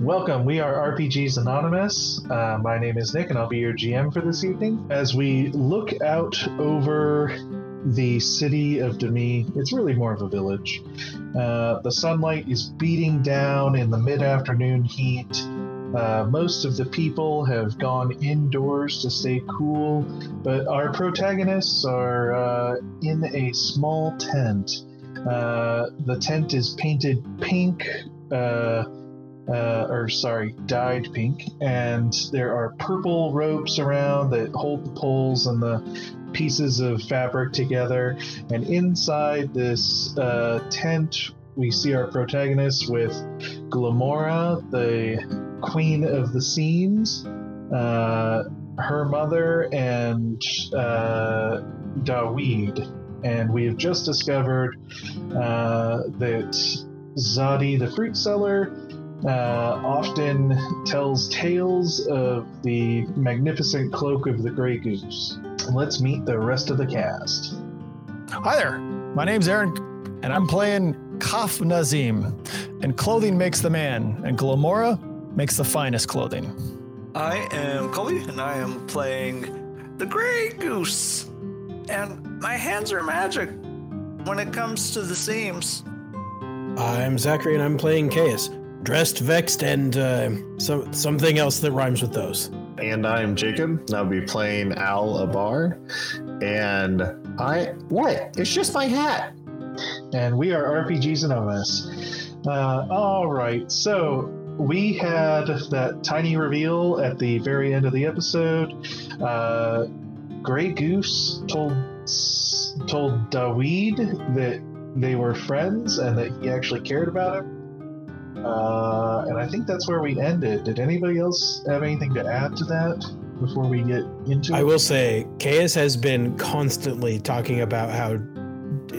Welcome. We are RPGs Anonymous. Uh, my name is Nick, and I'll be your GM for this evening. As we look out over the city of Demi, it's really more of a village. Uh, the sunlight is beating down in the mid afternoon heat. Uh, most of the people have gone indoors to stay cool, but our protagonists are uh, in a small tent. Uh, the tent is painted pink, uh, or sorry, dyed pink, and there are purple ropes around that hold the poles and the pieces of fabric together. And inside this uh, tent, we see our protagonists with Glamora, the queen of the seams, uh, her mother, and uh, Daweed. And we have just discovered uh, that Zadi, the fruit seller, uh, often tells tales of the magnificent cloak of the Grey Goose. Let's meet the rest of the cast. Hi there. My name's Aaron, and I'm playing Kaf Nazim. And clothing makes the man, and Glamora makes the finest clothing. I am Colby, and I am playing the Grey Goose. And my hands are magic when it comes to the seams. I'm Zachary, and I'm playing Caius. Dressed, vexed, and uh, some something else that rhymes with those. And I'm Jacob. and I'll be playing Al Abar. And I what? It's just my hat. and we are RPGs Anonymous. Uh, all right, so we had that tiny reveal at the very end of the episode. Uh, Grey Goose told told Daweed that they were friends and that he actually cared about him. Uh, and I think that's where we ended. Did anybody else have anything to add to that before we get into it? I will say, Caius has been constantly talking about how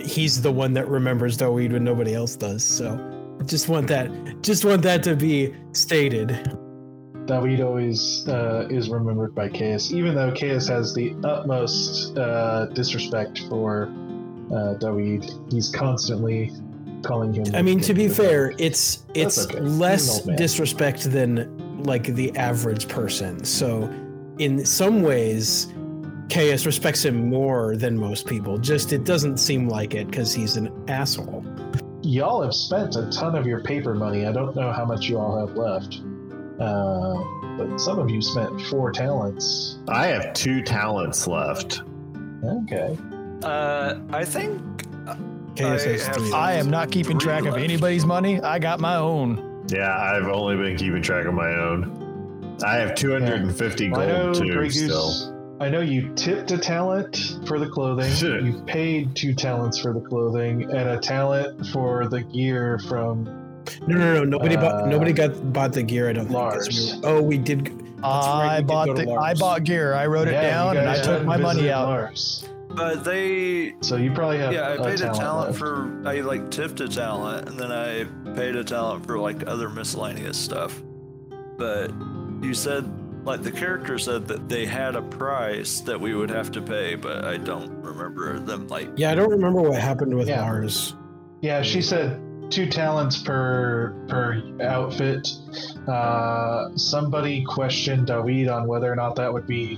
he's the one that remembers Daweed when nobody else does. So, just want that, just want that to be stated. David always uh, is remembered by Caius, even though Caius has the utmost uh, disrespect for uh, David. He's constantly calling him. I mean, to be fair, it's it's okay. Less disrespect than like the average person. So, in some ways, Caius respects him more than most people. Just it doesn't seem like it because he's an asshole. y'all have spent a ton of your paper money. I don't know how much you all have left, uh, but some of you spent four talents. I have two talents left. Okay. Uh, I think Caius I has have- three. I am not keeping Three track of anybody's money. I got my own. Yeah, I've only been keeping track of my own. I have 250 I know, gold too Grey Goose. still. I know you tipped a talent for the clothing. Shit. you paid two talents for the clothing and a talent for the gear from No, no, no. Nobody Uh, bought. Nobody got bought the gear. I don't think. 'cause Lars. we were- oh, we did. right, I we bought go to the, I bought gear. I wrote it Yeah, you down and I took my money out. Lars. But they So you probably have yeah, I a paid a talent, talent left. for I like tipped a talent and then I paid a talent for like other miscellaneous stuff. But you said like the character said that they had a price that we would have to pay, but I don't remember them like Yeah, I don't remember what happened with Yeah. Lars. Yeah, she said two talents per per outfit. Uh, somebody questioned Daweed on whether or not that would be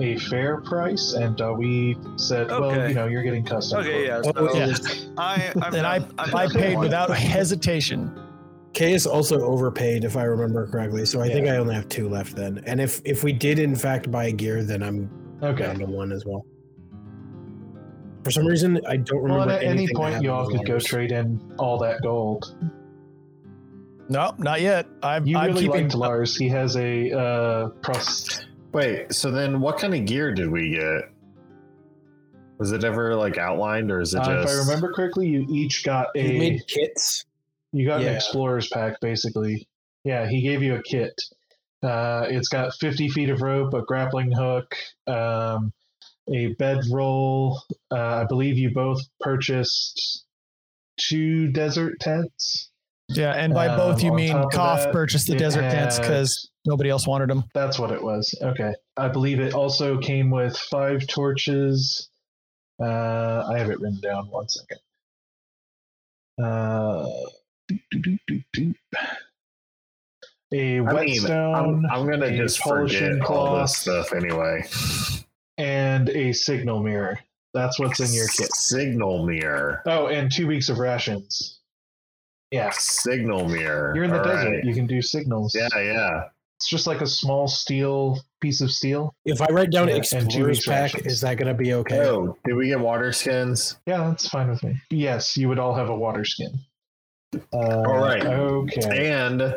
a fair price, and we said, "Well, you know, you're getting custom." Okay, yeah. Oh, So yeah. I I'm And I, I'm I paid without hesitation. Caius also overpaid, if I remember correctly. So I think I only have two left then. And if if we did in fact buy gear, then I'm Okay. down to one as well. For some reason, I don't remember. Well, at any anything that point, you happened all could go trade in all that gold. No, not yet. I'm, You I'm really keeping. liked Lars. He has a uh, pros- Wait, so then what kind of gear did we get? Was it ever like outlined or is it uh, just if I remember correctly, you each got You a made kits. You got an explorer's pack, basically. Yeah, he gave you a kit. Uh, it's got 50 feet of rope, a grappling hook, um, a bedroll. Uh, I believe you both purchased two desert tents. Yeah, and by both Um, you mean top Koff purchased the it desert tents because nobody else wanted them. That's what it was. Okay. I believe it also came with five torches. Uh, I have it written down. One second. Uh, a I mean, whetstone, I'm, I'm gonna just polishing forget all this stuff anyway. and a signal mirror. That's what's in your kit. Signal mirror. Oh, and two weeks of rations. Yeah, Signal mirror. you're in the All desert. right. You can do signals. Yeah, yeah. It's just like a small steel piece of steel. If I write down Yeah, and two explorers weeks pack, is that going to be okay? Oh, did we get water skins? Yeah, that's fine with me. Yes, you would all have a water skin. Uh, All right. Okay. And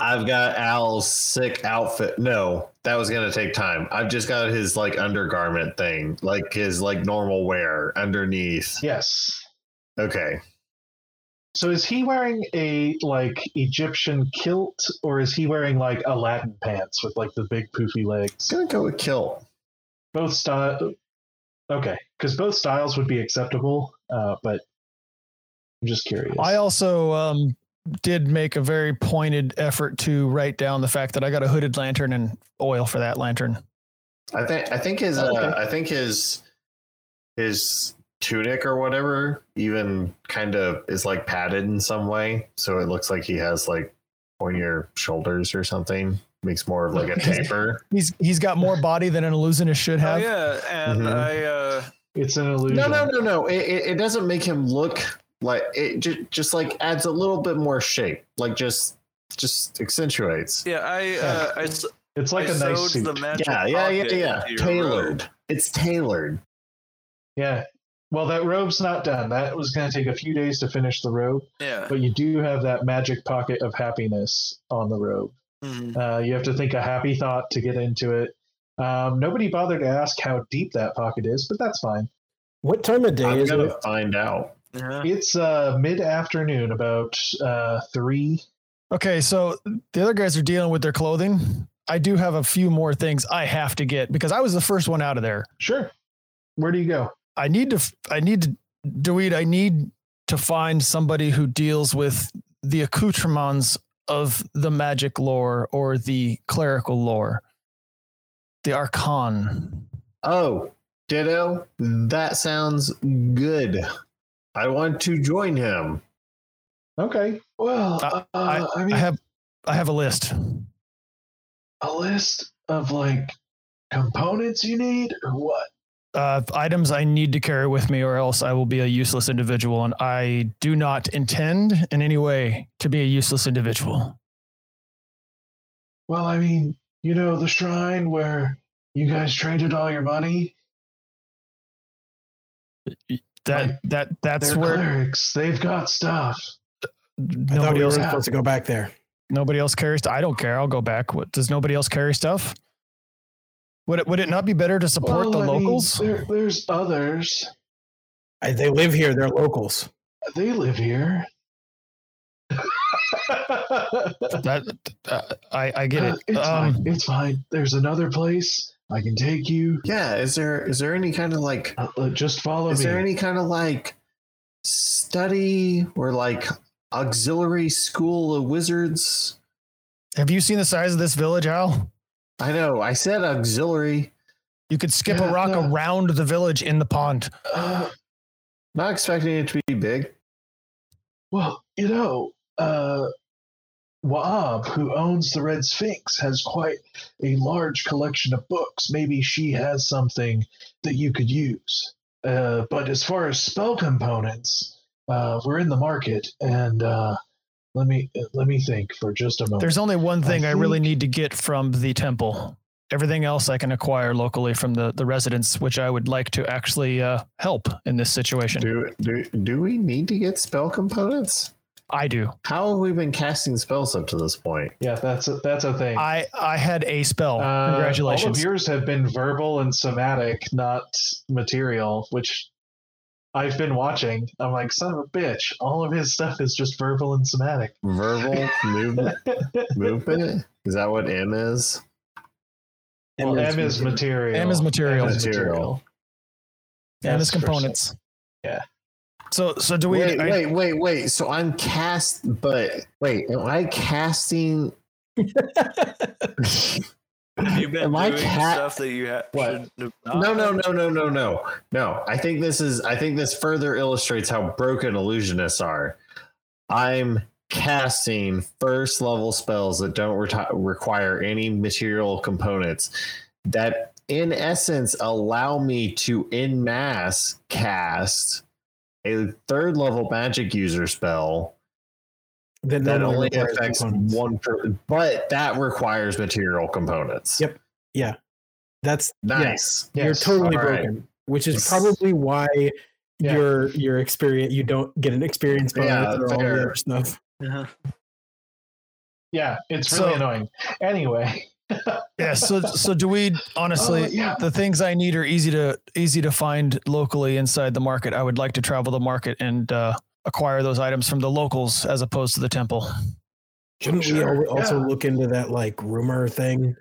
I've got Al's sick outfit. No, that was gonna take time. I've just got his like undergarment thing, like his like normal wear underneath. Yes. Okay. So is he wearing a like Egyptian kilt, or is he wearing like Aladdin pants with like the big poofy legs? gonna go with kilt. Both style. Okay, because both styles would be acceptable, uh, but I'm just curious. I also um, did make a very pointed effort to write down the fact that I got a hooded lantern and oil for that lantern. I think I think his uh, Okay. I think his his tunic or whatever even kind of is like padded in some way, so it looks like he has like pointier shoulders or something. Makes more of like a taper. He's he's got more body than an illusionist should Oh have. yeah, and Mhm. I uh it's an illusion. No, no, no, no. It, it, it doesn't make him look like it. Just, just like adds a little bit more shape. Like just, just accentuates. yeah I uh I, s- It's like I a nice suit. the magic Yeah, yeah, yeah, yeah. Tailored. robe. It's tailored. Yeah. Well, that robe's not done. That was going to take a few days to finish the robe, Yeah. but you do have that magic pocket of happiness on the robe. Mhm. Uh, you have to think a happy thought to get into it. Um, nobody bothered to ask how deep that pocket is, but that's fine. What time of day I'm is gonna it? find out. Yeah. It's uh, mid afternoon, about uh, three. Okay, so the other guys are dealing with their clothing. I do have a few more things I have to get because I was the first one out of there. Sure. Where do you go? I need to. I need to. Daweed, I need to find somebody who deals with the accoutrements of the magic lore or the clerical lore, the archon. Oh, Ditto. That sounds good. I want to join him. Okay. Well, Uh, uh, I, mean, I have. I have a list. a list of like components you need, or what? Uh, items I need to carry with me, or else I will be a useless individual. And I do not intend in any way to be a useless individual. Well, I mean, you know, the shrine where you guys traded all your money. That Like, that that's where clerics. They've got stuff. Nobody else Yeah. supposed to go back there. nobody else carries. I don't care. I'll go back. What does nobody else carry stuff? Would it would it not be better to support the Well, I mean, locals? there, there's others. I, they live here. They're locals. They live here. that uh, I I get it. It's Um, fine. It's fine. There's another place I can take you. Yeah. Is there is there any kind of like Uh, uh, just follow is me. Is there any kind of like study or like auxiliary school of wizards? have you seen the size of this village, Al? I know. I said auxiliary. You could skip Yeah, a rock no. around the village in the pond. Uh, Not expecting it to be big. well, you know, uh, Waab, who owns the Red Sphinx, has quite a large collection of books. Maybe she has something that you could use. Uh, but as far as spell components, uh, we're in the market, and uh, let me let me think for just a moment. There's only one thing I, really think- need to get from the temple. Everything else I can acquire locally from the, the residents, which I would like to actually uh, help in this situation. Do do do we need to get spell components? I do. How have we been casting spells up to this point? yeah, that's a, that's a thing. I I had a spell. Uh, All of yours have been verbal and somatic, not material, which I've been watching. I'm like, son of a bitch. All of his stuff is just verbal and somatic. Verbal movement movement? Is that what M is? well, M is material. M is material. M is Material. and its That's for components. Yeah. So so do we? Wait, I- wait, wait, wait. So I'm cast, but wait, am I casting? You been I doing cat- stuff that you ha- What? shouldn't have not No, no, no, no, no, no, no. I think this is. I think this further illustrates how broken illusionists are. I'm casting first level spells that don't reti- require any material components that in essence allow me to in mass cast a third level magic user spell Then that only affects components. one per but that requires material components Yep. Yeah. That's nice You're totally All right. broken, which is Yes. probably why Yeah. your your experience you don't get an experience bonus Yeah, or all the other stuff. Uh-huh. Yeah, it's really So- annoying. Anyway, Yeah. So so do we honestly? Oh, yeah. The things I need are easy to easy to find locally inside the market. I would like to travel the market and uh, acquire those items from the locals as opposed to the temple. Shouldn't Sure, we also yeah. look into that like rumor thing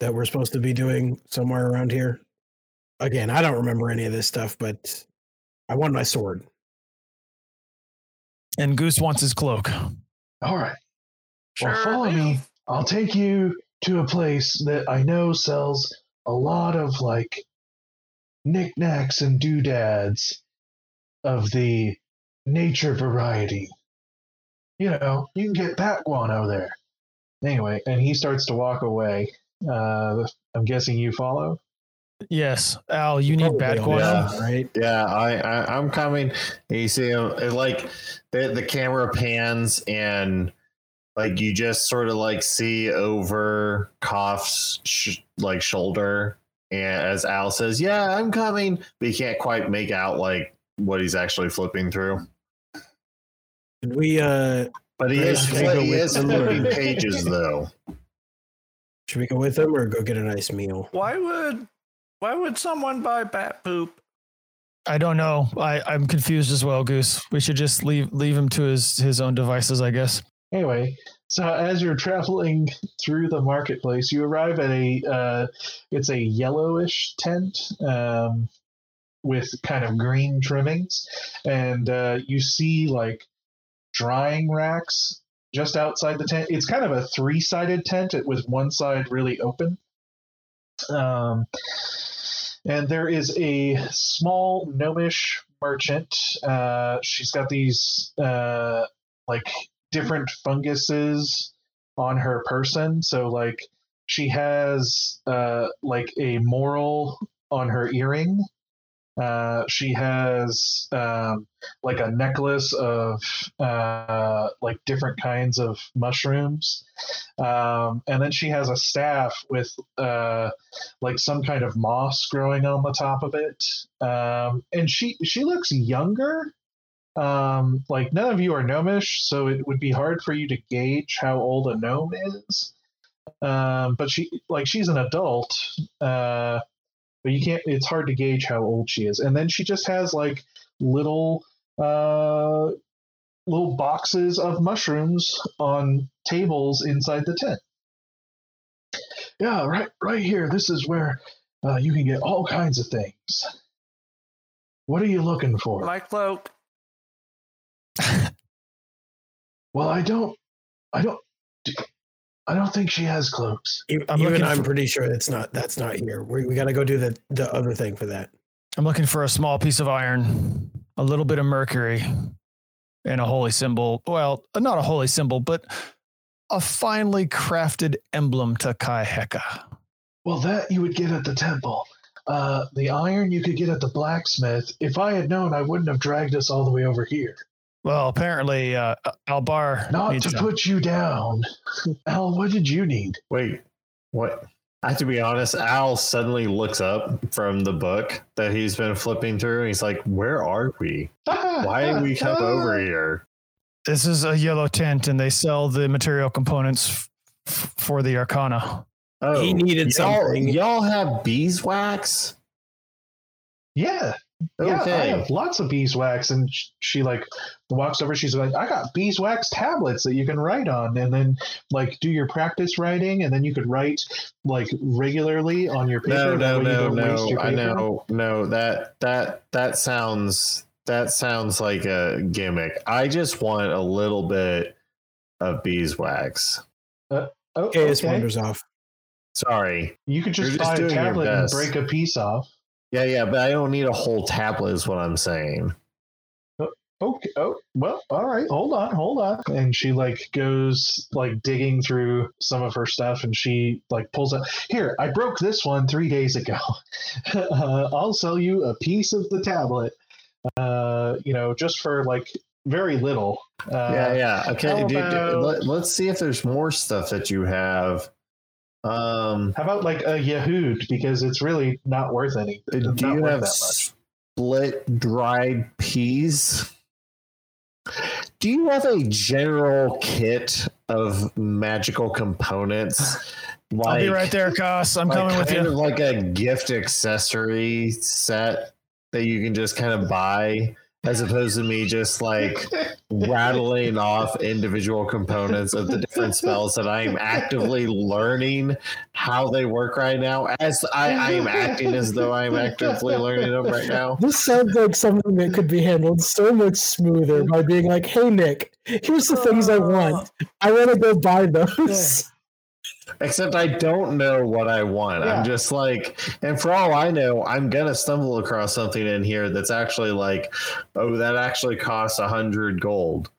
that we're supposed to be doing somewhere around here? Again, I don't remember any of this stuff, but I want my sword. And Goose wants his cloak. all right. Sure well, follow me. I'll take you to a place that I know sells a lot of like knickknacks and doodads of the nature variety. You know, you can get that guano there. Anyway, and he starts to walk away. Uh, I'm guessing you follow. Yes, Al, you need Probably bat guano. Yeah. right? Yeah, I, I I'm coming. And you see it, like the the camera pans and like you just sort of like see over Koff's sh- like shoulder, and as Al says, "Yeah, I'm coming," but you can't quite make out like what he's actually flipping through. Did we uh But he is should we go he is him flipping pages though. should we go with them or go get a nice meal? Why would why would someone buy bat poop? I don't know. I, I'm confused as well, Goose. We should just leave leave him to his his own devices, I guess. Anyway, so as you're traveling through the marketplace, you arrive at a uh, it's a yellowish tent um, with kind of green trimmings, and uh, you see like drying racks just outside the tent. It's kind of a three-sided tent it with one side really open. Um, and there is a small gnomish merchant. Uh, she's got these uh, like different funguses on her person. So like she has uh, like a morel on her earring. Uh, she has um, like a necklace of uh, like different kinds of mushrooms, um, and then she has a staff with uh, like some kind of moss growing on the top of it. Um, and she she looks younger, um, like none of you are gnomish, so it would be hard for you to gauge how old a gnome is. Um, but she, like, she's an adult, uh, but you can't. It's hard to gauge how old she is. And then she just has like little, uh, little boxes of mushrooms on tables inside the tent. Yeah, right, right here. This is where uh, you can get all kinds of things. What are you looking for? My cloak. Well, I don't, I don't, I don't think she has cloaks. E- I'm Even I'm for- pretty sure that's not that's not here. We, we got to go do the the other thing for that. I'm looking for a small piece of iron, a little bit of mercury, and a holy symbol. Well, not a holy symbol, but a finely crafted emblem to Kai Heka. Well, that you would get at the temple. Uh, the iron you could get at the blacksmith. If I had known, I wouldn't have dragged us all the way over here. Well, apparently, uh, Albar Not needs to some. put you down. Al, what did you need? Wait, what? I have to be honest. Al suddenly looks up from the book that he's been flipping through. And he's like, "Where are we? Why did we come over here?" This is a yellow tent, and they sell the material components f- for the Arcana. Oh, He needed y'all, something. Y'all have beeswax? Yeah, yeah. I Okay. have lots of beeswax, and sh- she like walks over. She's like, "I got beeswax tablets that you can write on, and then like do your practice writing, and then you could write like regularly on your paper. no, no, no, no. I know, no. That that that sounds that sounds like a gimmick. I just want a little bit of beeswax. Uh, oh, Okay, this okay. wanders off. Sorry. You could just You're just buy a tablet and break a piece off. Yeah, yeah, but I don't need a whole tablet. Is what I'm saying. Okay. Oh, well, all right. Hold on, hold on. And she like goes like digging through some of her stuff, and she like pulls out. Here, I broke this one three days ago. uh, I'll sell you a piece of the tablet. Uh, you know, just for like very little. Uh, yeah, yeah. Okay, how dude. about- Let, let's see if there's more stuff that you have. Um, How about like a Yahoo? because it's really not worth anything. do you have that much. split dried peas? Do you have a general kit of magical components? I'll be right there, Cos. I'm like coming with kind you. of like a gift accessory set that you can just kind of buy, as opposed to me just like rattling off individual components of the different spells that I'm actively learning how they work right now. As I, I am acting as though I'm actively learning them right now. This sounds like something that could be handled so much smoother by being like, "Hey Nick, here's the things I oh. want. I want to go buy those." Except I don't know what I want. Yeah. I'm just like, and for all I know, I'm gonna stumble across something in here that's actually like, oh, that actually costs a hundred gold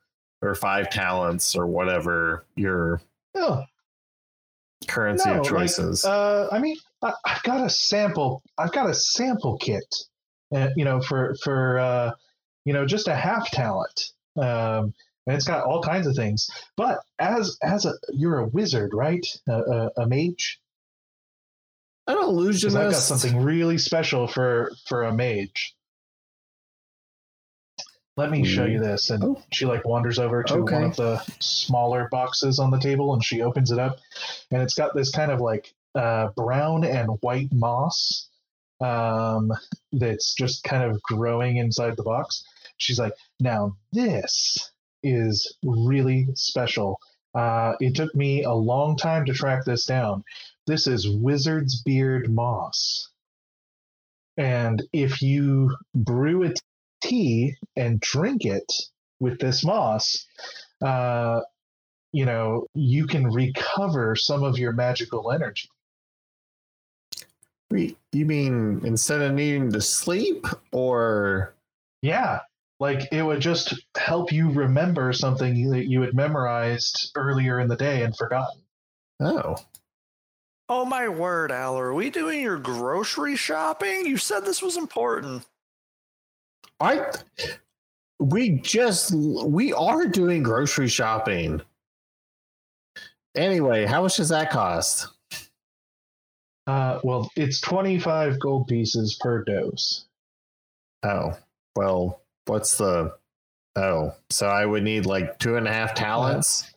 or five talents or whatever your Oh, currency no, of like, choices. uh, I mean, I, I've got a sample. I've got a sample kit. Uh, you know, for for uh, you know just a half talent. Um, and it's got all kinds of things. But as as a you're a wizard, right? A, a, a mage. An 'Cause illusionist. I've got something really special for for a mage. Let me show you this. And Oh. she like wanders over to Okay. one of the smaller boxes on the table and she opens it up. And it's got this kind of like uh, brown and white moss um, that's just kind of growing inside the box. She's like, now this is really special. Uh, it took me a long time to track this down. This is wizard's beard moss. And if you brew a tea and drink it with this moss, uh, you know, you can recover some of your magical energy. You mean instead of needing to sleep, or Yeah. Like it would just help you remember something that you had memorized earlier in the day and forgotten. oh, Oh my word, Al, are we doing your grocery shopping? You said this was important. I we just we are doing grocery shopping. Anyway, how much does that cost? Uh, well, it's 25 gold pieces per dose. Oh, well, what's the oh? So I would need like two and a half talents.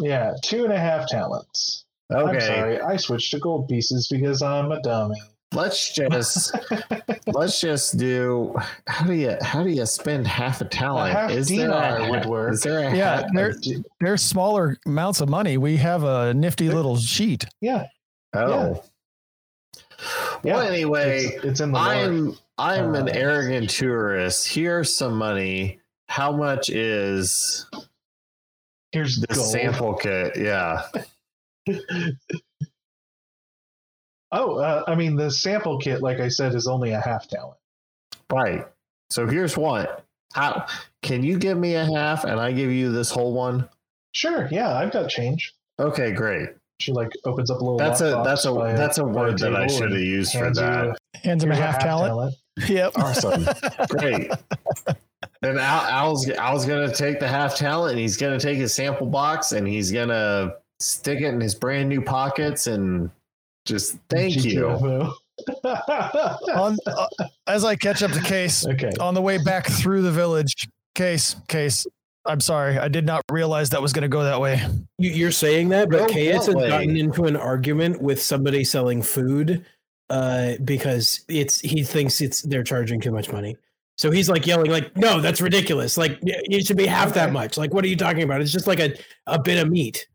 Yeah, two and a half talents. I'm Okay, sorry, I switched to gold pieces because I'm a dummy. let's just let's just do. How do you how do you spend half a talent? half dinar would work. Is there a Yeah, half- there- There's smaller amounts of money. We have a nifty little sheet. Yeah, Oh. Yeah, Well, anyway, it's, it's in the lore. I'm I'm an Uh, arrogant tourist. Here's some money. How much is Here's the sample kit? Yeah. Oh, uh, I mean, the sample kit, like I said, is only a half talent. Right. So here's one. How can you give me a half and I give you this whole one? Sure, yeah, I've got change. Okay, great. She like opens up a little. That's a that's a by that's a by word that I should have used for that. Hands him a here's half talent. Yep. Awesome. Great. And Al, Al's Al's gonna take the half talent and he's gonna take his sample box and he's gonna stick it in his brand new pockets and just thank you. On, uh, as I catch up to Case okay. on the way back through the village, Case, Case. I'm sorry, I did not realize that was going to go that way. You, you're saying that, but Go Caius what has gotten into an argument with somebody selling food uh, because it's he thinks it's they're charging too much money. So he's like yelling, like, "No, that's ridiculous! Like, y- it should be half that much. Like, what are you talking about? It's just like a, a bit of meat."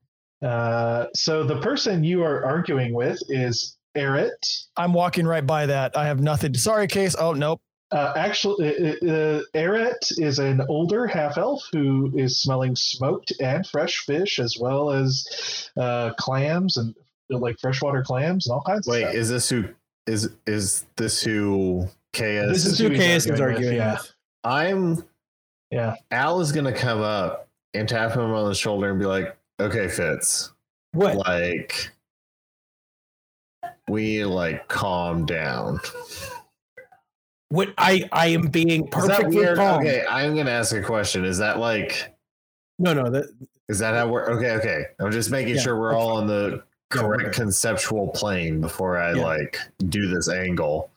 Uh, so the person you are arguing with is Erit. I'm walking right by that. I have nothing. Sorry, Case. Oh nope. Uh, actually, uh, uh, Eret is an older half elf who is smelling smoked and fresh fish, as well as uh, clams and like freshwater clams and all kinds Wait, of stuff. is this who is is this who KS? This This is who who he's Caius is arguing with, arguing yeah. I'm Yeah. Al is gonna come up and tap him on the shoulder and be like, "Okay, Fitz, What? like, we like calm down." What? I I am being Is perfectly calm. Okay, I'm gonna ask a question. Is that like, No, no. That is that how we're okay? Okay, I'm just making Yeah, sure we're that's all on the Yeah, correct conceptual plane before I Yeah. like do this angle.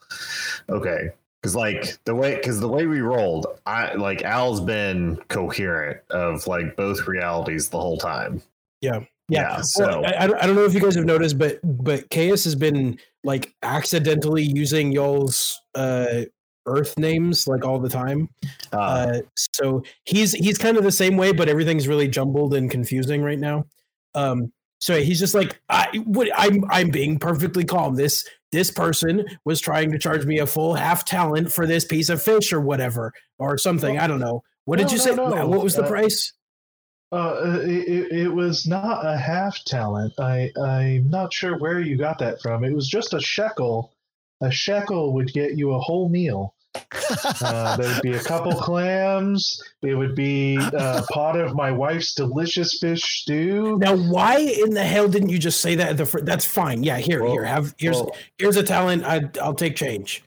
Okay. Cause like the way, cause the way we rolled, I like Al's been coherent of like both realities the whole time. Yeah. Yeah. Well, so I, I don't- I don't know if you guys have noticed, but but Chaos has been like accidentally using y'all's uh Earth names like all the time. uh, Uh, so he's he's kind of the same way, but everything's really jumbled and confusing right now. Um, so he's just like, I what I'm I'm being perfectly calm. This this person was trying to charge me a full half talent for this piece of fish or whatever or something. I don't know. What did No, you no, say? no. What was the Uh, price? Uh, it, it- it was not a half talent. I I'm not sure where you got that from. It was just a shekel. A shekel would get you a whole meal. Uh, there'd be a couple clams. It would be a pot of my wife's delicious fish stew. Now, why in the hell didn't you just say that? At the fir- that's fine. Yeah, here, Well- here, have here's well, here's a talent. I I'll take change.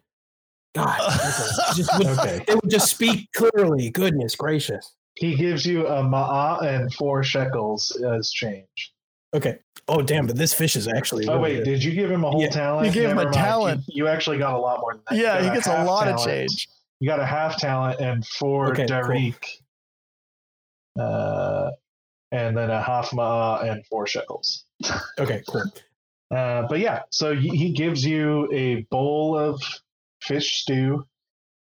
God, okay. just would, Okay. they would just speak clearly. Goodness gracious. He gives you a ma'a and four shekels as change. Okay. Oh damn! But this fish is actually. Oh really wait, good. did you give him a whole Yeah, talent? you gave him a mind. talent. You, you actually got a lot more than that. Yeah, he gets a lot of change. You got a half talent and four Okay, cool. Uh, and then a half ma'a and four shekels. Okay, cool. Uh, but yeah, so he he gives you a bowl of fish stew.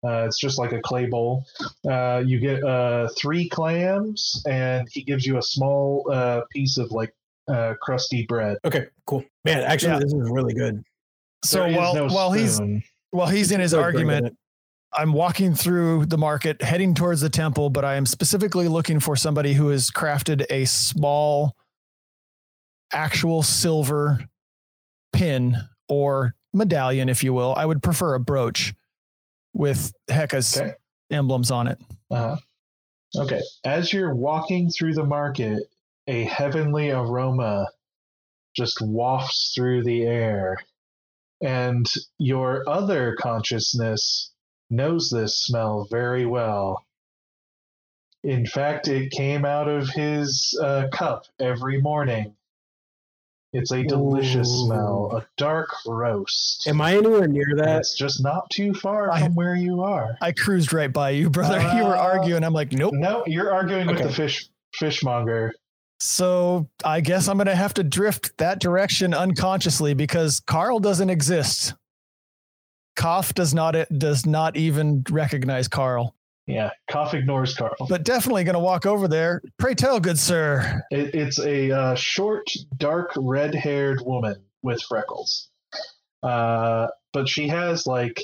Uh, it's just like a clay bowl. Uh, you get uh, three clams, and he gives you a small uh, piece of like uh, crusty bread. Okay, cool. Man, actually, Yeah. this is really good. So There is while no while he's while he's in his So argument, I'm walking through the market, heading towards the temple, but I am specifically looking for somebody who has crafted a small, actual silver pin or medallion, if you will. I would prefer a brooch with Heka's Okay. emblems on it. Uh-huh. Okay. As you're walking through the market, a heavenly aroma just wafts through the air. And your other consciousness knows this smell very well. In fact, it came out of his uh, cup every morning. It's a delicious Ooh. smell, a dark roast. Am I anywhere near And that? It's just not too far I- from where you are. I cruised right by you, brother. you were Uh, arguing. I'm like, nope. No, you're arguing with the fish fishmonger. So I guess I'm going to have to drift that direction unconsciously because Carl doesn't exist. Koff does not does not even recognize Carl, Yeah, Koff ignores Carl. but definitely going to walk over there. Pray tell, good sir. It, it's a uh, short, dark, red-haired woman with freckles, uh, but she has like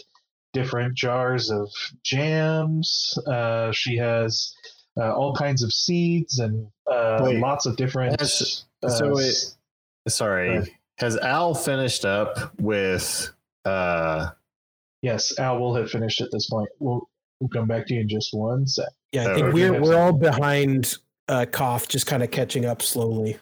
different jars of jams. Uh, she has uh, all kinds of seeds and uh, Wait, lots of different. that's- uh, so it- sorry. Right. Has Al finished up with uh yes, Al will have finished at this point. We'll we'll come back to you in just one sec. Yeah, I Oh, think okay. we're we're all behind uh cough, just kind of catching up slowly.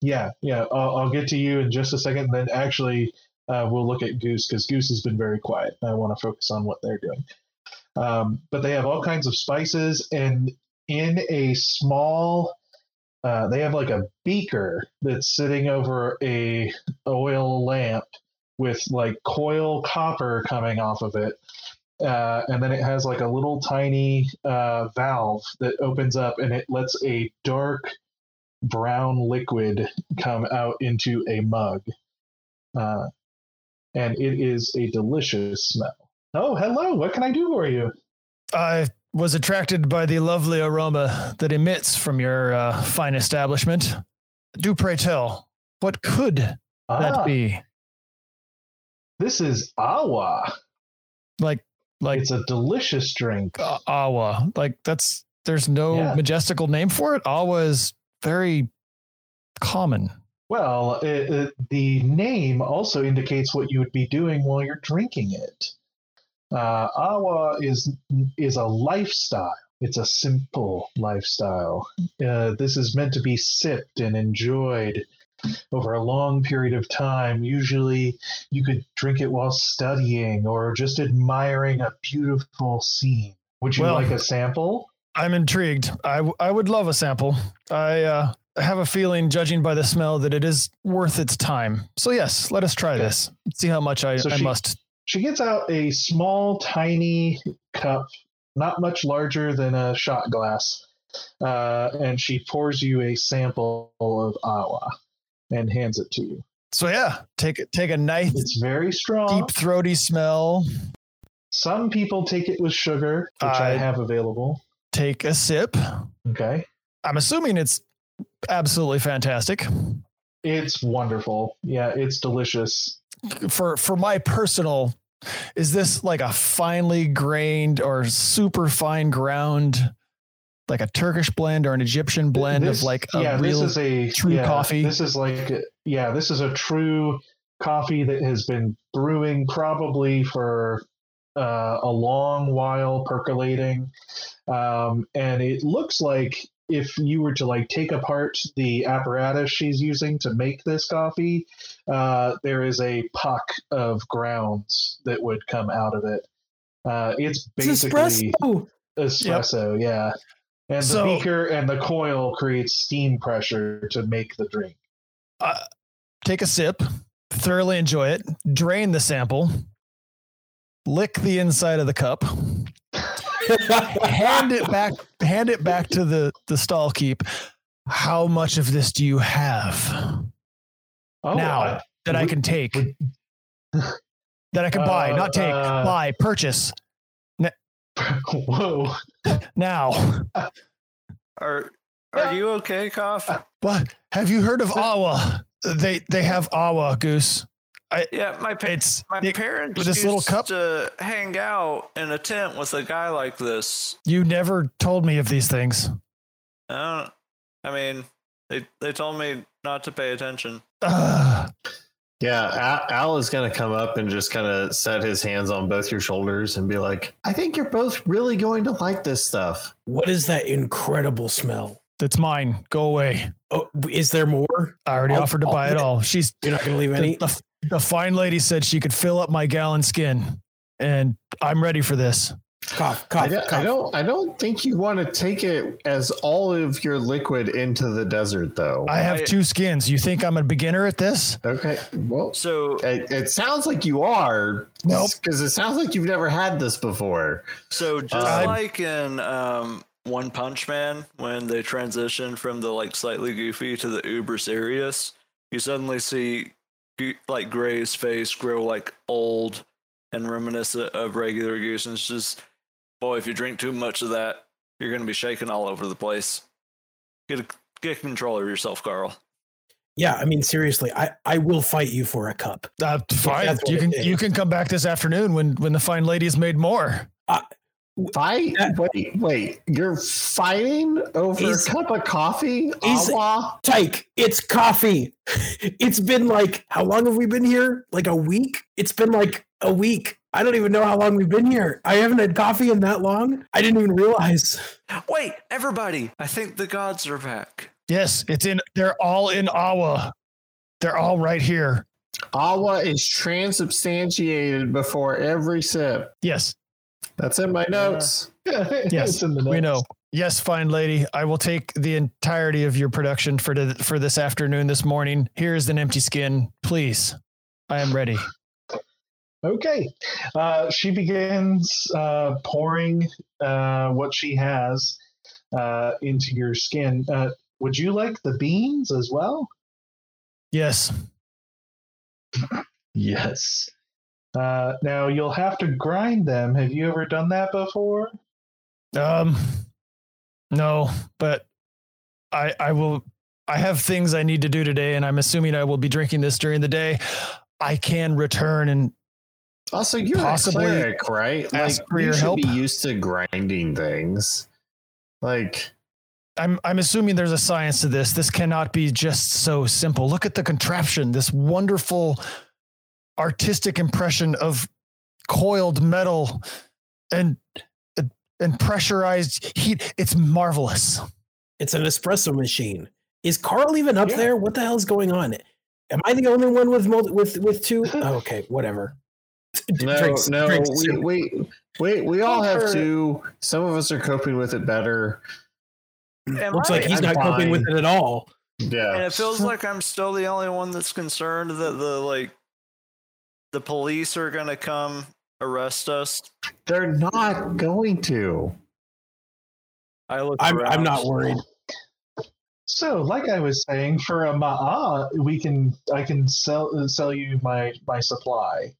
Yeah, yeah. I'll, I'll get to you in just a second. Then actually, uh, we'll look at Goose because Goose has been very quiet. I want to focus on what they're doing. Um, but they have all kinds of spices, and in a small, uh, they have like a beaker that's sitting over a oil lamp with like coil copper coming off of it. Uh, and then it has like a little tiny uh, valve that opens up and it lets a dark brown liquid come out into a mug. Uh, and it is a delicious smell. Oh, hello. What can I do for you? I was attracted by the lovely aroma that emits from your uh, fine establishment. Do pray tell, what could that Ah, be? this is awa. Like, like It's a delicious drink. uh, awa. Like that's there's no Yeah. majestical name for it. Awa is very common. Well, it, it, the name also indicates what you would be doing while you're drinking it. Uh, awa is is a lifestyle. It's a simple lifestyle. Uh, this is meant to be sipped and enjoyed over a long period of time. Usually, you could drink it while studying or just admiring a beautiful scene. Would you Well- like a sample? I'm intrigued. I, w- I would love a sample. I uh, have a feeling, judging by the smell, that it is worth its time. So, yes, let us try Okay. this. See how much I, So I she- must. She gets out a small, tiny cup, not much larger than a shot glass, uh, and she pours you a sample of awa and hands it to you. So, yeah, take it. Take a nice, It's very strong. deep, throaty smell. Some people take it with sugar, which I I- have available. Take a sip. Okay. I'm assuming it's absolutely fantastic. It's wonderful. Yeah, it's delicious. For for my personal, is this like a finely grained or super fine ground, like a Turkish blend or an Egyptian blend This- of like a yeah, real? this is a true yeah, coffee? This is like yeah, this is a true coffee that has been brewing probably for uh, a long while, percolating, um, and it looks like if you were to like take apart the apparatus she's using to make this coffee, uh, there is a puck of grounds that would come out of it. Uh, it's It's basically espresso. espresso, yeah. And the So- beaker and the coil creates steam pressure to make the drink. uh, take a sip, thoroughly enjoy it, drain the sample, lick the inside of the cup, hand it back, hand it back to the the stall keep. How much of this do you have Oh, now I- that I can take? would- That I can buy, Uh, not take, uh, buy, purchase whoa. now. Are are you okay, Cough? What have you heard of Awa? They they have Awa goose. Yeah, my pa- It's my it- parents with this used little cup? to hang out in a tent with a guy like this. you never told me of these things. I don't. I mean, they they told me not to pay attention. Ugh. Yeah, Al, Al is going to come up and just kind of set his hands on both your shoulders and be like, I think you're both really going to like this stuff. What is that incredible smell? That's mine. Go away. Oh, is there more? I already I'll- offered to I'll buy it it- all. She's You're not going to leave any. the, the fine lady said she could fill up my gallon skin, and I'm ready for this. Cough, I don't, cough. I don't. I don't think you want to take it as all of your liquid into the desert, though. I have I- two skins. You think I'm a beginner at this? okay. Well, So it, it sounds like you are. Nope. Because it sounds like you've never had this before. so just Uh, like in um, One Punch Man, when they transition from the like slightly goofy to the uber serious, you suddenly see Gu- like Gray's face grow like old and reminiscent of regular Goose, and it's just boy, if you drink too much of that, you're gonna be shaking all over the place. Get a, get control of yourself, Carl. Yeah, I mean, seriously, I, I will fight you for a cup. Uh, fine. that's You can you can come back this afternoon when when the fine lady's made more. Fight? That- Wait, wait. You're fighting over He's- a cup of coffee? he's- Awa? Tyke, it's coffee. It's been like, how long have we been here? Like a week? It's been like a week. I don't even know how long we've been here. I haven't had coffee in that long. I didn't even realize. Wait, everybody! I think the gods are back. Yes, it's in. They're all in Awa. They're all right here. Awa is transubstantiated before every sip. Yes, That's in my notes. Yes, It's in the we know. Yes, fine lady. I will take the entirety of your production for the, for this afternoon, this morning. Here's an empty skin, please. I am ready. Okay. Uh, she begins uh, pouring uh, what she has uh, into your skin. Uh, would you like the beans as well? Yes. Yes. Uh, now you'll have to grind them. Have you ever done that before? Um. No, but I I will. I have things I need to do today, and I'm assuming I will be drinking this during the day. I can return and Also, you're Possibly a cleric, right? ask Like for you your should help. be used to grinding things. Like I'm I'm assuming there's a science to this. This cannot be just so simple. Look at the contraption. This wonderful artistic impression of coiled metal and and pressurized heat. It's marvelous. It's an espresso machine. Is Carl even up Yeah. there? What the hell's going on? Am I the only one with multi- with with two? Oh, okay, whatever. No, Drinks- no, drinks we, too. we, we, we all have Or- two. Some of us are coping with it better. Am Looks I- like he's I'm not coping with it at all. Yeah. And it feels like I'm still the only one that's concerned that the like the police are gonna come arrest us. They're not going to. I look. I'm I'm not worried. So, like I was saying, for a ma'a, we can I can sell sell you my my supply,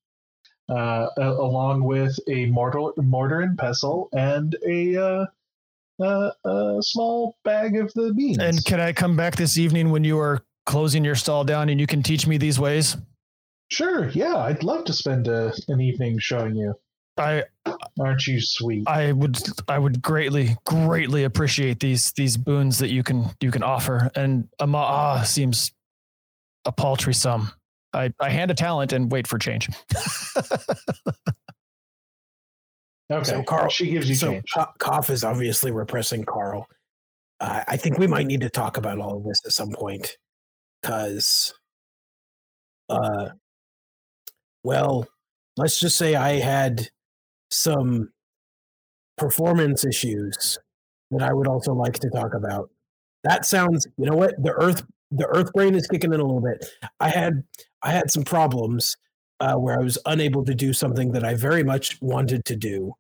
uh, a- along with a mortar mortar and pestle and a uh, uh, a small bag of the beans. And can I come back this evening when you are closing your stall down and you can teach me these ways? Sure, yeah, I'd love to spend a, an evening showing you. I Aren't you sweet? I would I would greatly greatly appreciate these these boons that you can you can offer. And a ma'a seems a paltry sum. I, I hand a talent and wait for change. okay, So, Carl- she gives you So change. Co- Koff is obviously repressing Carl. Uh, I think we might need to talk about all of this at some point, because, uh, well, let's just say I had some performance issues that I would also like to talk about. That sounds, you know what? The Earth, the Earth brain is kicking in a little bit. I had, I had some problems uh, where I was unable to do something that I very much wanted to do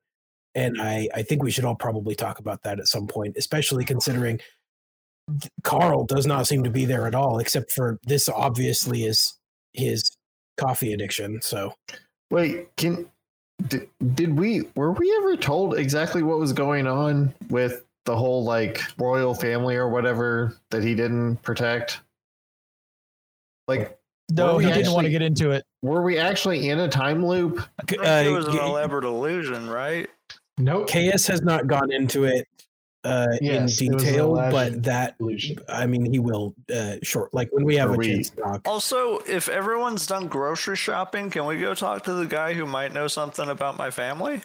and I, I think we should all probably talk about that at some point, especially considering Carl does not seem to be there at all, except for this obviously is his coffee addiction. So Wait, can did, did we were we ever told exactly what was going on with the whole like royal family or whatever that he didn't protect? Like No, he we didn't want to get into it. were we actually in a time loop? Uh, it was an G- elaborate illusion, right? Nope. KS has not gone into it uh, Yes, in detail, but that illusion. I mean he will uh, short like when we have Are a we- chance to talk. Also, if everyone's done grocery shopping, can we go talk to the guy who might know something about my family?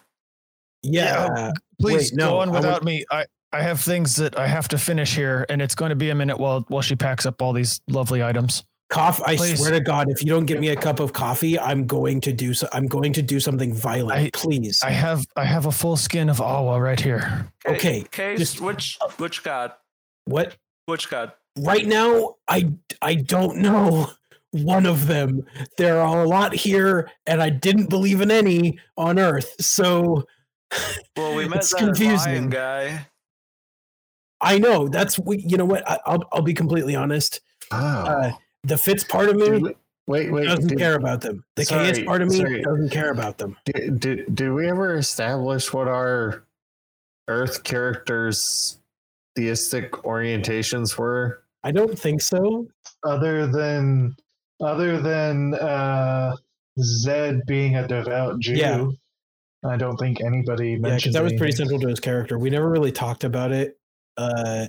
Yeah, Yeah, Please Wait, no, go on I without me. I, I have things that I have to finish here, and it's going to be a minute while while she packs up all these lovely items. Cough. I Please. swear to God, if you don't get me a cup of coffee, I'm going to do so. I'm going to do something violent. I- please. I have I have a full skin of awa right here. Okay, Case, just- which which god? what? Which god? right now i i don't know one of them there are a lot here and i didn't believe in any on earth so Well, we met It's that confusing. lion guy. i know that's we you know what I, i'll i'll be completely honest Oh, uh the fitz part of me we- wait, wait. doesn't Did, care about them the ks part of me sorry. doesn't care about them did, did, did we ever establish what our Earth characters' theistic orientations were? i don't think so other than other than uh, Zed being a devout Jew, Yeah. I don't think anybody yeah mentioned because that was pretty central to his character we never really talked about it uh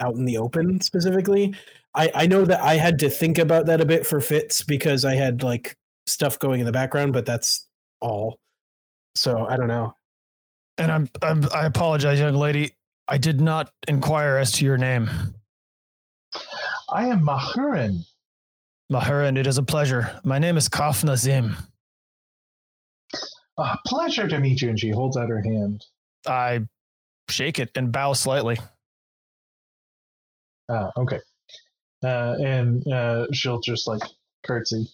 out in the open specifically i i know that i had to think about that a bit for Fitz because i had like stuff going in the background but that's all so i don't know And I'm, I'm I apologize, young lady. I did not inquire as to your name, I am Mahurin. Mahurin. It is a pleasure. My name is Kaf Nazim. Ah, pleasure to meet you. And she holds out her hand. I shake it and bow slightly. Ah, okay. Uh, and uh, she'll just like curtsy.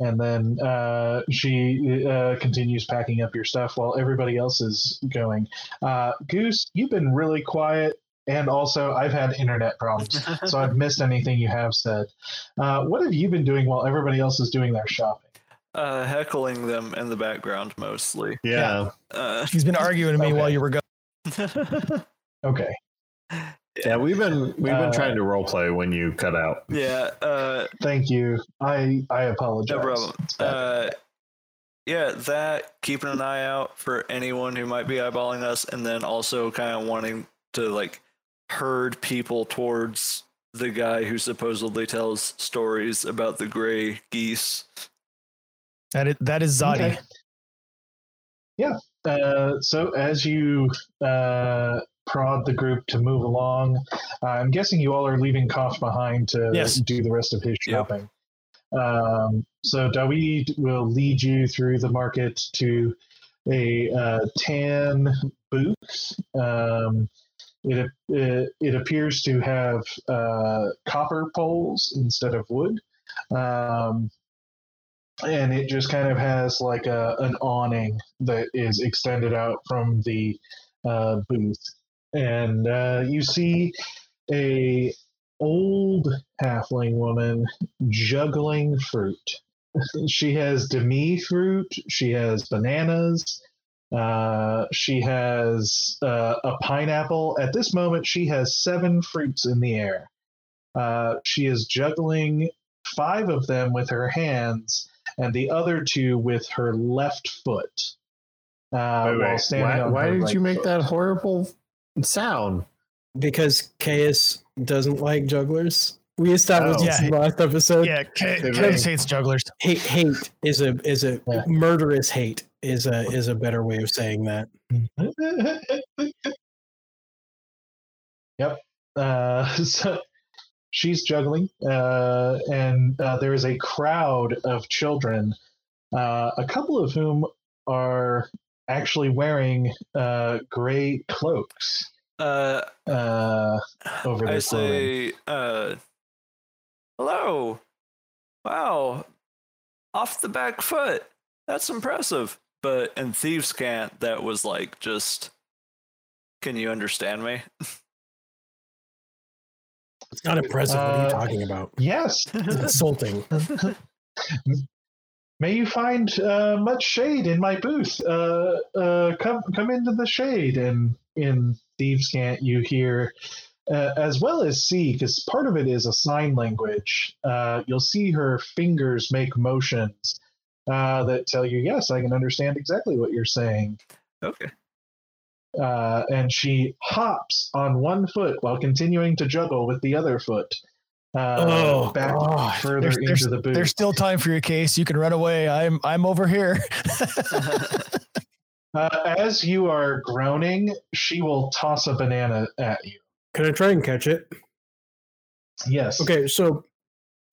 And then uh, she uh, continues packing up your stuff while everybody else is going. Uh, Goose, you've been really quiet. And also, I've had internet problems, so I've missed anything you have said. Uh, what have you been doing while everybody else is doing their shopping? Uh, heckling them in the background mostly. Yeah. Uh, He's been arguing with me Okay. while you were gone. Okay. Yeah, we've been we've been Uh, trying to role play when you cut out. yeah. Uh, Thank you. I I apologize. no problem. Uh, yeah, that keeping an eye out for anyone who might be eyeballing us, and then also kind of wanting to like herd people towards the guy who supposedly tells stories about the gray geese. That is, that is Zadi. Okay. Yeah. Uh, so as you uh, prod the group to move along, I'm guessing you all are leaving Koff behind to Yes. do the rest of his Yep. shopping. Um, so Daweed will lead you through the market to a uh, tan booth. Um, it, it it appears to have uh, copper poles instead of wood, um, and it just kind of has like a an awning that is extended out from the uh, booth, and uh, you see a old halfling woman juggling fruit. she has demi fruit. She has bananas. Uh, she has uh, a pineapple. At this moment, she has seven fruits in the air. Uh, she is juggling five of them with her hands and the other two with her left foot. Uh, Wait, while wait, standing why why her did right you make foot. that horrible sound? because Caius doesn't like jugglers. We established Oh. this in Yeah. last episode. Yeah, K- They Kevin make- hates jugglers. Hate, hate is a is a Yeah. murderous hate is a is a better way of saying that. yep. Uh, so she's juggling, uh, and uh, there is a crowd of children, uh, a couple of whom are actually wearing uh, gray cloaks. Uh, Uh, over I say, uh, hello. Wow. Off the back foot. That's impressive. But in Thieves' Cant, that was like just. Can you understand me? It's not impressive. what are you Uh, talking about? yes. It's insulting. May you find uh, much shade in my booth. Uh, uh, come, come into the shade. And in Thieves' Cant, you hear, uh, as well as see, because part of it is a sign language. Uh, you'll see her fingers make motions uh, that tell you, "Yes, I can understand exactly what you're saying." Okay. Uh, and she hops on one foot while continuing to juggle with the other foot. Uh, Oh, back God. further There's, into there's, the booth. there's still time for your case. You can run away. I'm I'm over here. Uh, as you are groaning, she will toss a banana at you. Can I try and catch it? Yes. Okay, so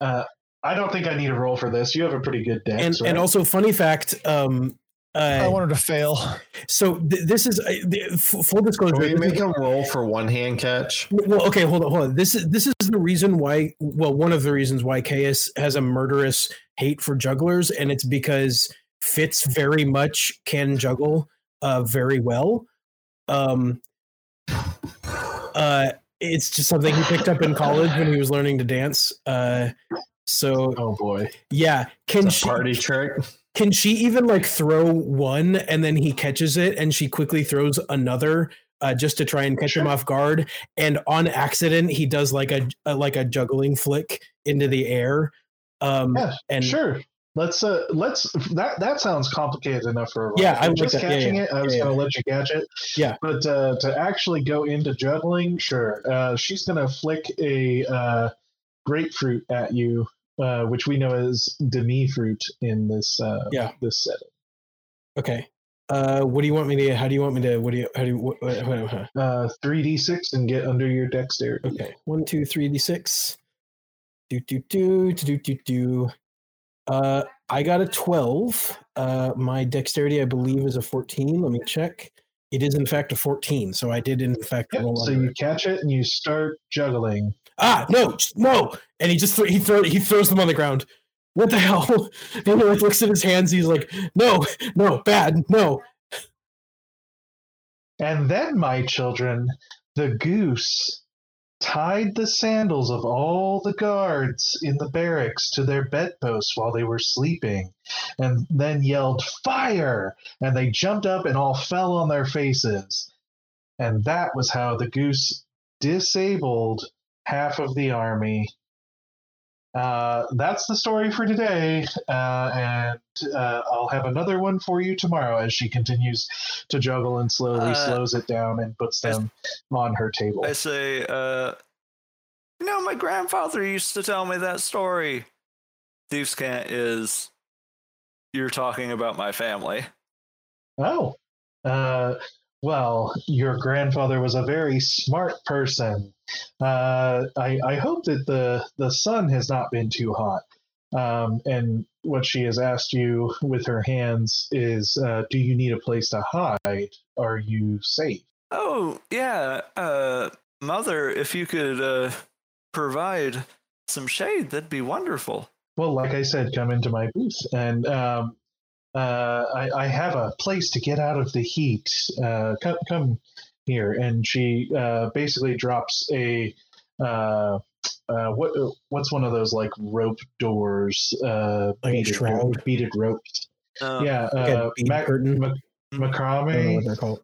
I don't think I need a roll for this. You have a pretty good dex, and right? and also funny fact, um, I uh, wanted to fail. so th- this is uh, the, f- full disclosure. Can we make a roll for one hand catch? Well, okay, hold on, hold on. This is this is the reason why. Well, one of the reasons why Caius has a murderous hate for jugglers, and it's because Fitz very much can juggle uh, very well. Um, uh, it's just something he picked up in college when he was learning to dance. Uh, so oh boy. yeah, can It's a she party trick. Can she even like throw one and then he catches it and she quickly throws another uh, just to try and catch him off guard and on accident he does like a, a like a juggling flick into the air um Yeah, and sure. Let's uh let's that that sounds complicated enough for a. Yeah, I like just that. Catching yeah. it. I was Yeah, gonna let you catch it. Yeah. But uh, to actually go into juggling, sure. Uh, she's gonna flick a uh, grapefruit at you, uh, which we know as demi fruit in this uh, Yeah. this setting. okay. Uh what do you want me to how do you want me to what do you how do you what, what, what, Uh, three d six and get under your dexterity. okay. One two three d six. Do do do do do do do. Uh i got a 12 uh my dexterity i believe is a 14 let me check it is in fact a 14 so i did in fact Yep, roll So you it. catch it and you start juggling. ah no no and he just thro- he throw he throws them on the ground what the hell and he like looks at his hands he's like no no bad no And then, my children, the goose tied the sandals of all the guards in the barracks to their bedposts while they were sleeping, and then yelled, Fire! And they jumped up and all fell on their faces. And that was how the goose disabled half of the army. Uh, that's the story for today, uh, and uh, I'll have another one for you tomorrow as she continues to juggle and slowly Uh, slows it down and puts I- them on her table. I say, uh, you know, my grandfather used to tell me that story. Thieves' Cant is you're talking about my family. oh, Uh, well, your grandfather was a very smart person. Uh, I, I hope that the, the sun has not been too hot. Um, and what she has asked you with her hands is uh, Do you need a place to hide? Are you safe? Oh, yeah. Uh, mother, if you could uh, provide some shade, that'd be wonderful. Well, like I said, come into my booth, and um, uh, I, I have a place to get out of the heat. Uh, come, come here, and she uh, basically drops a uh, uh, what what's one of those like rope doors, uh, Like a beaded, shroud? beaded ropes. Um, yeah, Like a uh, bead mac- curtain? mac- I don't know macrame. what they're called.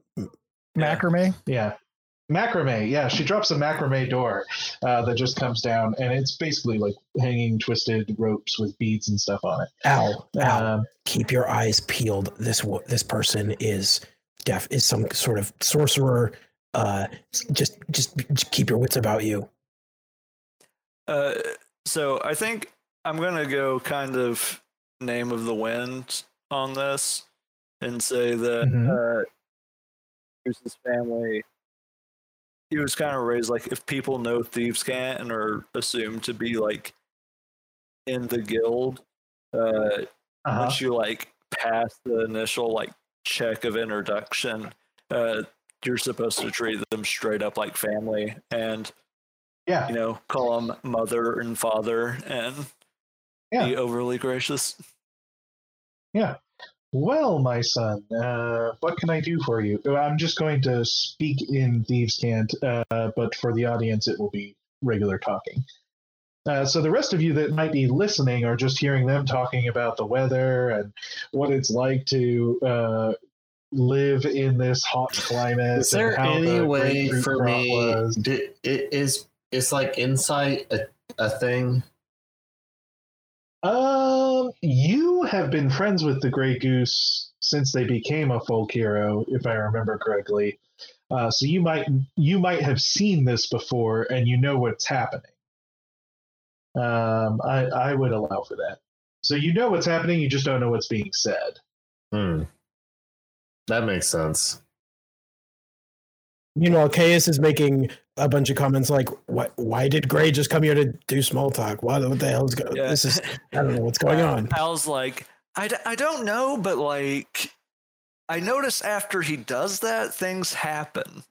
Macrame. Yeah. Macrame, yeah, she drops a macrame door uh, that just comes down, and it's basically like hanging twisted ropes with beads and stuff on it. Ow, ow. Um, Keep your eyes peeled. This this person is deaf. Is some sort of sorcerer. Uh, just just just keep your wits about you. Uh, so I think I'm gonna go kind of name of the wind on this and say that Mhm. uh, here's his family. He was kind of raised like if people know Thieves' Cant and are assumed to be like in the guild, uh, uh-huh. once you like pass the initial like check of introduction, uh, you're supposed to treat them straight up like family and Yeah, you know, call them mother and father and Yeah. be overly gracious. yeah. Well, my son, uh, what can I do for you? I'm just going to speak in Thieves' Cant, uh, but for the audience, it will be regular talking. Uh, so the rest of you that might be listening are just hearing them talking about the weather and what it's like to uh, live in this hot climate. Is there any the way for me? was. Di- i- is is like insight a, a thing? Um, you have been friends with the Grey Goose since they became a folk hero, if I remember correctly. Uh, so you might you might have seen this before, and you know what's happening. Um, I I would allow for that. So you know what's happening, you just don't know what's being said. Hmm. That makes sense. You know, Caius is making a bunch of comments like, "What? Why did Gray just come here to do small talk? What, what the hell is going? Yeah. This is I don't know what's going on." Al's like, i don't know, but like, I notice after he does that, things happen.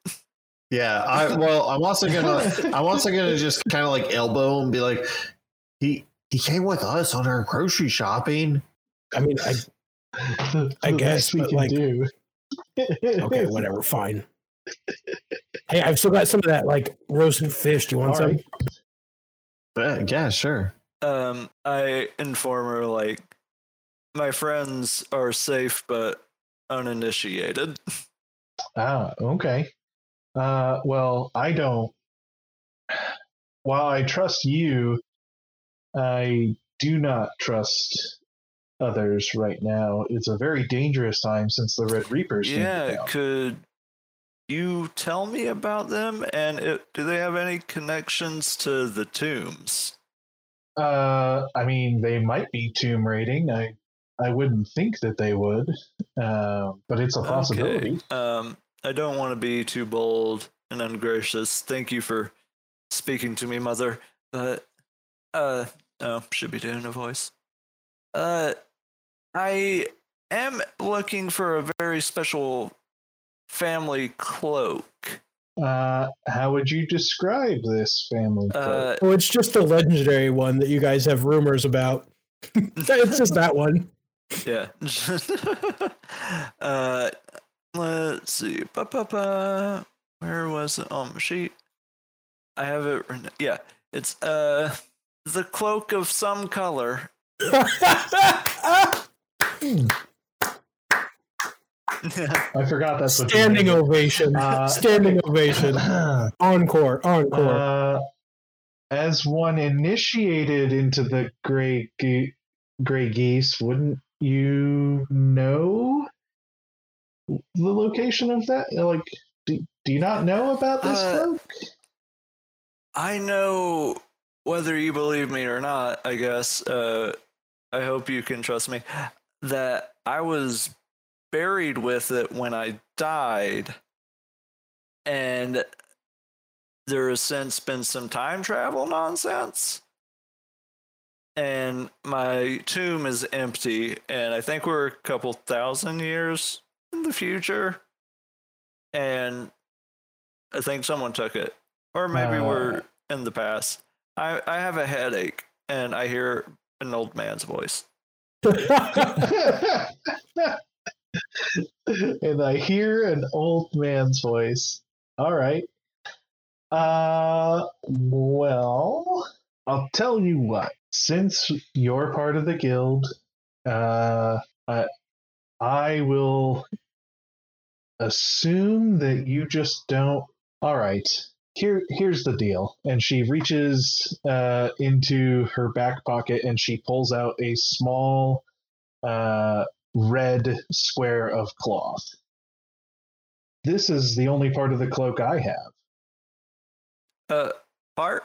Yeah. I well, I'm also gonna I'm also gonna just kind of like elbow and be like, he he came with us on our grocery shopping. I mean, I, I guess, we but, can like- do. okay, whatever, fine. Hey, I've still got some of that like roasted fish. Do you want All some? right. But yeah, sure. Um, I inform her like, my friends are safe but uninitiated. Ah, okay. Uh, well, I don't. While I trust you, I do not trust others right now. It's a very dangerous time since the Red Reapers. yeah, could you tell me about them? And it, do they have any connections to the tombs? Uh, I mean, they might be tomb raiding. I, I wouldn't think that they would, uh, but it's a possibility. Okay. Um, I don't want to be too bold and ungracious. Thank you for speaking to me, mother. But uh, oh, should be doing a voice. Uh, I am looking for a very special family cloak. Uh, how would you describe this family? cloak? Uh, Oh, it's just the legendary one that you guys have rumors about. it's just that one. yeah. uh, let's see. Ba-ba-ba. Where was it on my sheet? I have it. Yeah, it's uh the cloak of some color. I forgot that's what you Standing named it. ovation. Uh, Standing ovation. Encore. Encore. Uh, as one initiated into the gray ge- gray geese, wouldn't you know the location of that? Like, do, do you not know about this Uh, cloak? I know whether you believe me or not. I guess. Uh, I hope you can trust me. That I was buried with it when I died, and there has since been some time travel nonsense. And my tomb is empty, and I think we're a couple thousand years in the future. And I think someone took it. Or maybe Uh. we're in the past. I, I have a headache, and I hear an old man's voice. and I hear an old man's voice. All right. Uh, well, I'll tell you what. Since you're part of the guild, uh, I, I will assume that you just don't. All right. Here, here's the deal. And she reaches uh, into her back pocket and she pulls out a small uh, red square of cloth. This is the only part of the cloak I have. Uh, Bart?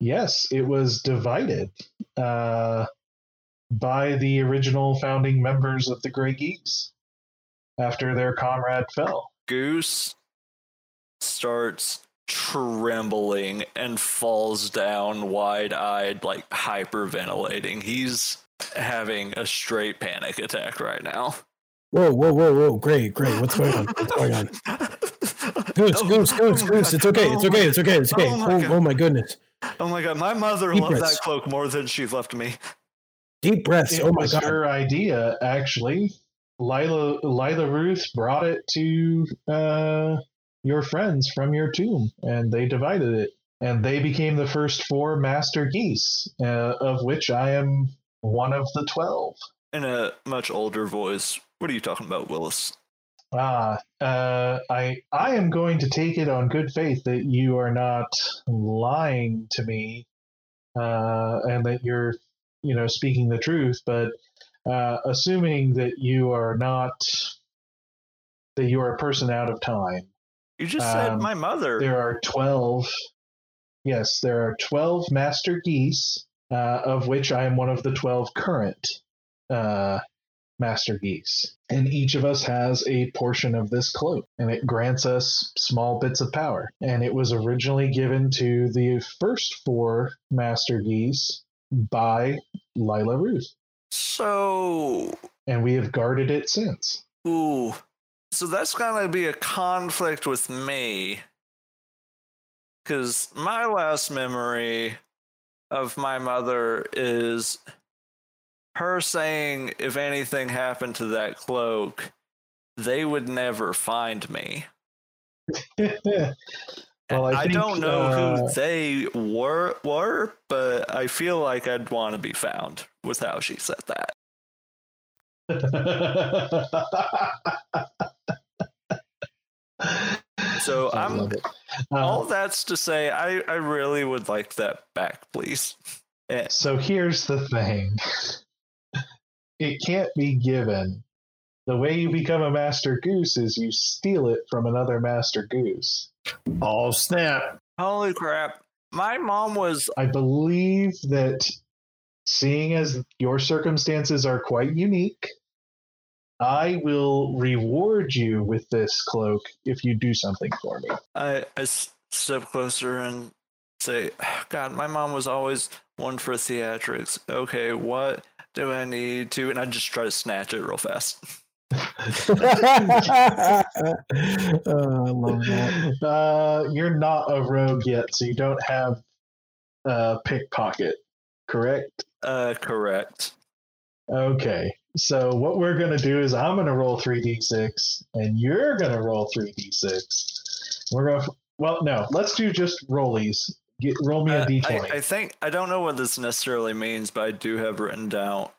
Yes, it was divided uh, by the original founding members of the Grey Geese after their comrade fell. Goose starts trembling and falls down wide eyed, like hyperventilating. He's having a straight panic attack right now. Whoa, whoa, whoa, whoa! Great, great. What's going on? What's going on? Goose, Oh, goose, goose, oh goose. It's okay. It's okay. It's okay. It's okay. Oh my Oh, oh my goodness! Oh my god, my mother Deep loved breaths. that cloak more than she loved me. Deep breaths. It Oh my was god! her idea, actually. Lila, Lila Ruth brought it to uh, your friends from your tomb, and they divided it. And they became the first four master geese, uh, of which I am one of the twelve. In a much older voice. What are you talking about, Willis? Ah, uh, I I am going to take it on good faith that you are not lying to me, uh, and that you're, you know, speaking the truth. But uh, assuming that you are not, that you are a person out of time, You just said Um, my mother. there are twelve. Yes, there are twelve master geese, uh, of which I am one of the twelve current uh, master geese, and each of us has a portion of this cloak, and it grants us small bits of power. And it was originally given to the first four master geese by Lila Ruth, So, and we have guarded it since. ooh. So that's gonna be a conflict with me. Because my last memory of my mother is her saying if anything happened to that cloak, they would never find me. Well, I I, think, don't know uh, who they were, were, but I feel like I'd want to be found with how she said that. So I I'm love it. Uh, all that's to say, I, I really would like that back, please. Eh, So here's the thing it can't be given. The way you become a master goose is you steal it from another master goose. Oh snap! Holy crap. My mom was I believe that seeing as your circumstances are quite unique, I will reward you with this cloak if you do something for me. I, I step closer and say, God, my mom was always one for theatrics. Okay, what do I need to? And I just try to snatch it real fast. oh, I love that. Uh, you're not a rogue yet, so you don't have uh, pickpocket, correct? Uh, correct. Okay. So what we're gonna do is I'm gonna roll three d six, and you're gonna roll three d six. We're gonna. Well, no. Let's do just rollies. Get roll me a Uh, d I, twenty. I think I don't know what this necessarily means, but I do have written down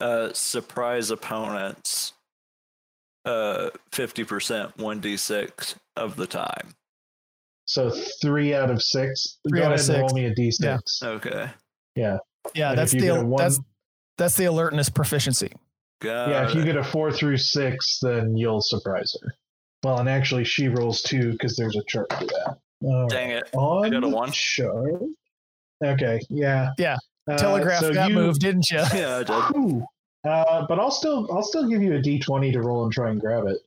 uh surprise opponents uh 50% 1d6 of the time. So three out of six. Three Go out of ahead and roll six. me a d six. Okay. Yeah, And that's the you one, that's that's the alertness proficiency. Got yeah. If you it. get a four through six, then you'll surprise her. Well, and actually, she rolls two because there's a chart for that. All right. Dang it. On got a one. chart. Okay. Yeah. Yeah, Uh, Telegraph so that you- move, didn't you? Yeah, I did. Whew. Uh, but I'll still I'll still give you a d20 to roll and try and grab it.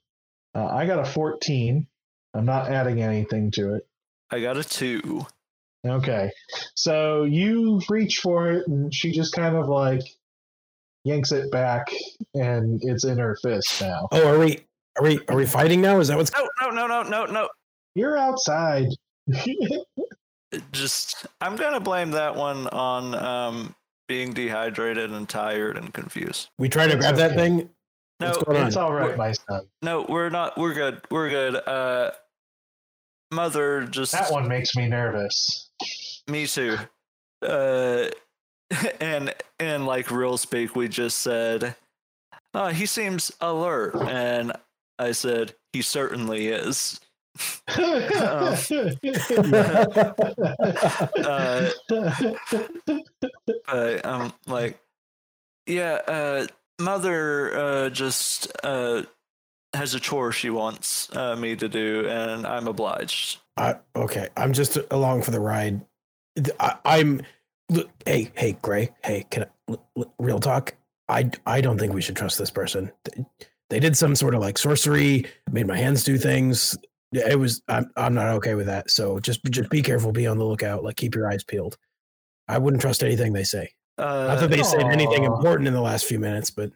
Uh, I got a 14. I'm not adding anything to it. I got a two. Okay. So you reach for it, and she just kind of like yanks it back, and it's in her fist now. Oh, are we are we are we fighting now? Is that what's No, no, no, no, no, no. You're outside. Just I'm gonna blame that one on um, being dehydrated and tired and confused. we try to It's grab that thing? No, What's going on? it's all right, We're- my son. no, we're not. We're good. We're good. Uh, mother just That one makes me nervous. Me too. Uh, and in like real speak, we just said, "Oh, he seems alert," and I said, "He certainly is." Uh, but I'm like, "Yeah, uh, mother uh, just uh, has a chore she wants uh, me to do, and I'm obliged." Okay, I'm just along for the ride. I, I'm. Look, hey, hey, Gray. Hey, can I, l- l- real talk? I, I don't think we should trust this person. They, they did some sort of like sorcery, made my hands do things. It was. I'm. I'm not okay with that. So just, just be careful. Be on the lookout. Like keep your eyes peeled. I wouldn't trust anything they say. Uh, Not that they said anything important in the last few minutes, but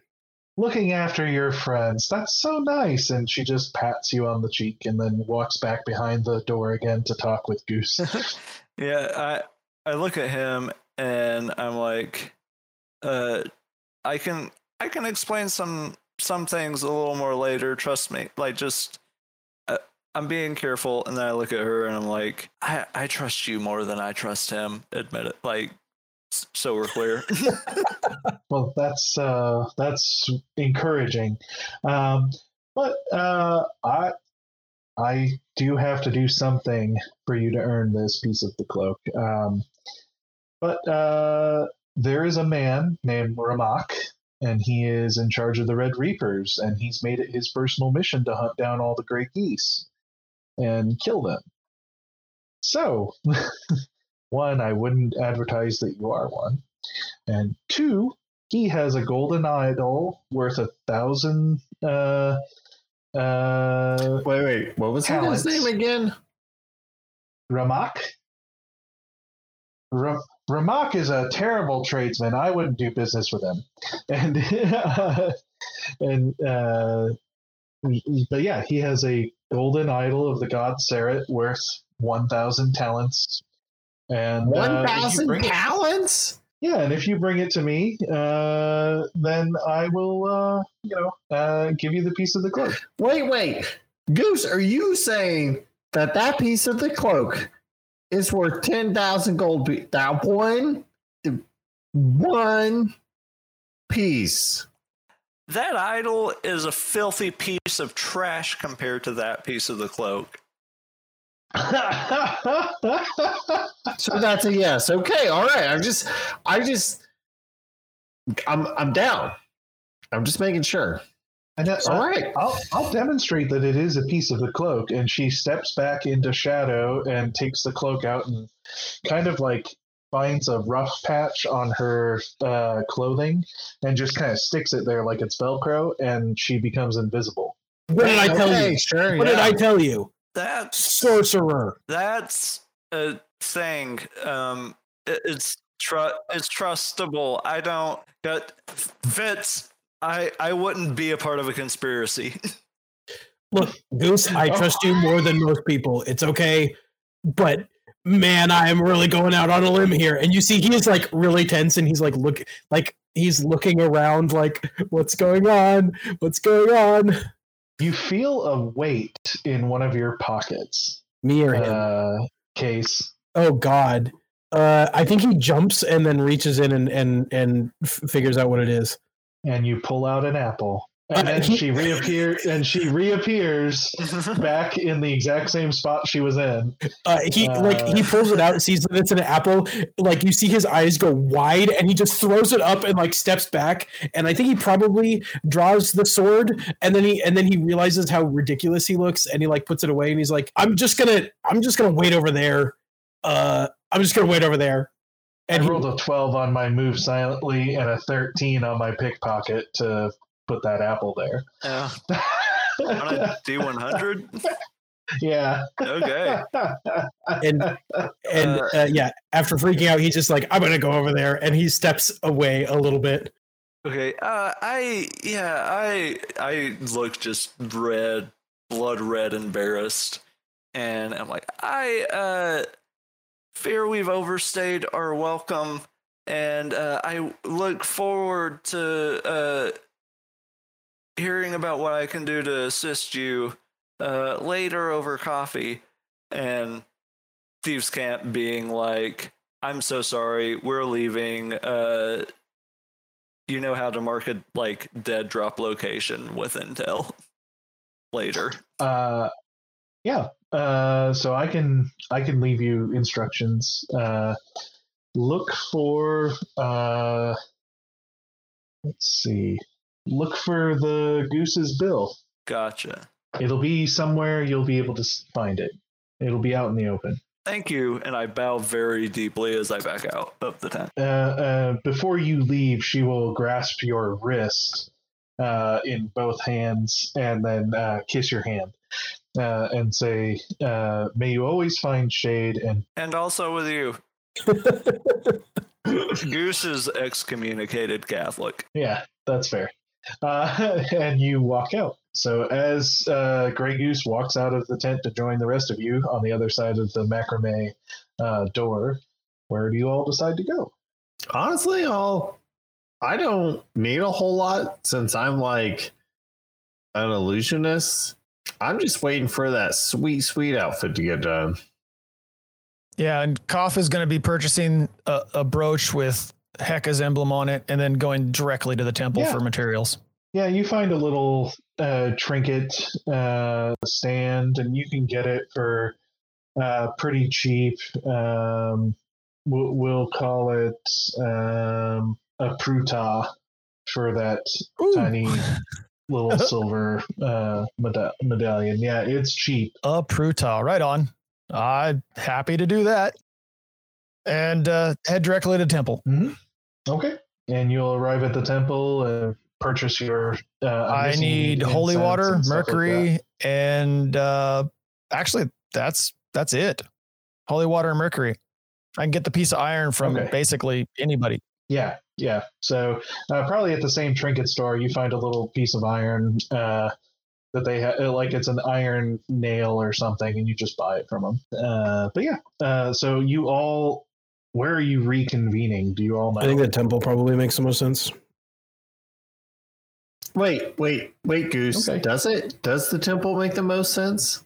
Looking after your friends. That's so nice. And she just pats you on the cheek and then walks back behind the door again to talk with Goose. Yeah, I I look at him and I'm like, uh, I can I can explain some some things a little more later. Trust me. Like just, uh, I'm being careful, and then I look at her and I'm like, I I trust you more than I trust him. Admit it. Like, so we're clear. Well, that's uh, that's encouraging, um, but uh, I I do have to do something for you to earn this piece of the cloak. Um, but uh, there is a man named Ramak, and he is in charge of the Red Reapers, and he's made it his personal mission to hunt down all the Grey Geese and kill them. So, one, I wouldn't advertise that you are one. And two, he has a golden idol worth a thousand uh uh Wait, wait. What was that his Talents. name again? Ramak. Ra- Ramak is a terrible tradesman. I wouldn't do business with him. And and uh but yeah, he has a golden idol of the god Saret worth one thousand talents. And uh, One thousand it- talents. Yeah, and if you bring it to me, uh, then I will, uh, you know, uh, give you the piece of the cloak. Wait, wait. Goose, are you saying that that piece of the cloak is worth 10,000 gold? That one, one piece. that idol is a filthy piece of trash compared to that piece of the cloak. So that's a yes. Okay, all right. I'm just, I just, I'm, I'm down. I'm just making sure. And that's All right. I'll, I'll demonstrate that it is a piece of the cloak. And she steps back into shadow and takes the cloak out and kind of like finds a rough patch on her uh, clothing and just kind of sticks it there like it's Velcro, and she becomes invisible. what did I tell Okay, you? Sure. What did. I tell you? That's Sorcerer. that's a thing. Um, it- it's tru- it's trustable. I don't that fits. I I wouldn't be a part of a conspiracy. Look, Goose, I Oh. trust you more than most people. It's okay. But man, I am really going out on a limb here. And you see he is like really tense and he's like look like he's looking around like what's going on? What's going on? You feel a weight in one of your pockets. Me or him? Uh, case. oh god. Uh I think he jumps and then reaches in and and and f- figures out what it is. And you pull out an apple and Uh, then she reappears and she reappears back in the exact same spot she was in Uh, he like he Uh. pulls it out, and sees that it's an apple. Like you see his eyes go wide, and he just throws it up and like steps back. And I think he probably draws the sword, and then he and then he realizes how ridiculous he looks, and he like puts it away, and he's like, "I'm just gonna, I'm just gonna wait over there. Uh, I'm just gonna wait over there." And I he- rolled a 12 on my move silently and a 13 on my pickpocket to put that apple there. Yeah. On a D100? yeah. Okay. and and Uh, uh, yeah, after freaking out, he's just like, "I'm gonna go over there," and he steps away a little bit. Okay. Uh, I yeah, I I look just red, blood red, embarrassed, and I'm like, I uh, fear we've overstayed our welcome, and uh, I look forward to uh, hearing about what I can do to assist you uh, later over coffee, and Thieves' Cant being like, I'm so sorry, we're leaving. Uh, you know how to mark a like dead drop location with intel later. Uh, yeah. Uh, so I can I can leave you instructions. Uh, look for uh, let's see. Look for the goose's bill. Gotcha. It'll be somewhere you'll be able to find it. It'll be out in the open. Thank you, and I bow very deeply as I back out of the tent. Uh, uh, before you leave, she will grasp your wrist uh, in both hands and then uh, kiss your hand uh, and say, uh, "May you always find shade and And also with you. Goose is excommunicated Catholic. Yeah, that's fair. Uh, and you walk out. So as uh, Grey Goose walks out of the tent to join the rest of you on the other side of the macrame uh, door, where do you all decide to go? Honestly, I'll. I don't need a whole lot since I'm like an illusionist. I'm just waiting for that sweet, sweet outfit to get done. Yeah, and Koff is going to be purchasing a, a brooch with Heka's emblem on it, and then going directly to the temple Yeah. for materials. Yeah, you find a little uh, trinket uh, stand, and you can get it for uh, pretty cheap. Um, we'll, we'll call it um, a pruta for that tiny little silver uh, meda- medallion. Yeah, it's cheap. a Pruta. Right on. I'm happy to do that. And uh, head directly to temple. Okay. And you'll arrive at the temple and purchase your. Uh, I'm I guessing need holy water, and stuff like mercury, and uh, actually, that's that's it. Holy water and mercury. I can get the piece of iron from Okay. basically anybody. Yeah, yeah. So uh, probably at the same trinket store, you find a little piece of iron uh, that they have, like it's an iron nail or something, and you just buy it from them. Uh, but yeah, uh, so you all, where are you reconvening? Do you all know? I think the temple probably makes the most sense. Wait, wait, wait, Goose. Okay. Does it? Does the temple make the most sense?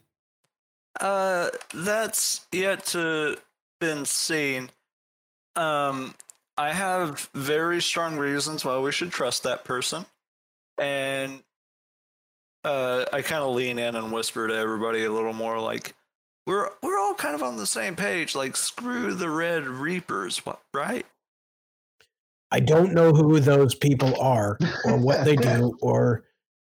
Uh, that's yet to been seen. Um, I have very strong reasons why we should trust that person, and uh, I kind of lean in and whisper to everybody a little more, like we're we're all kind of on the same page. Like screw the Red Reapers, right? I don't know who those people are or what they do or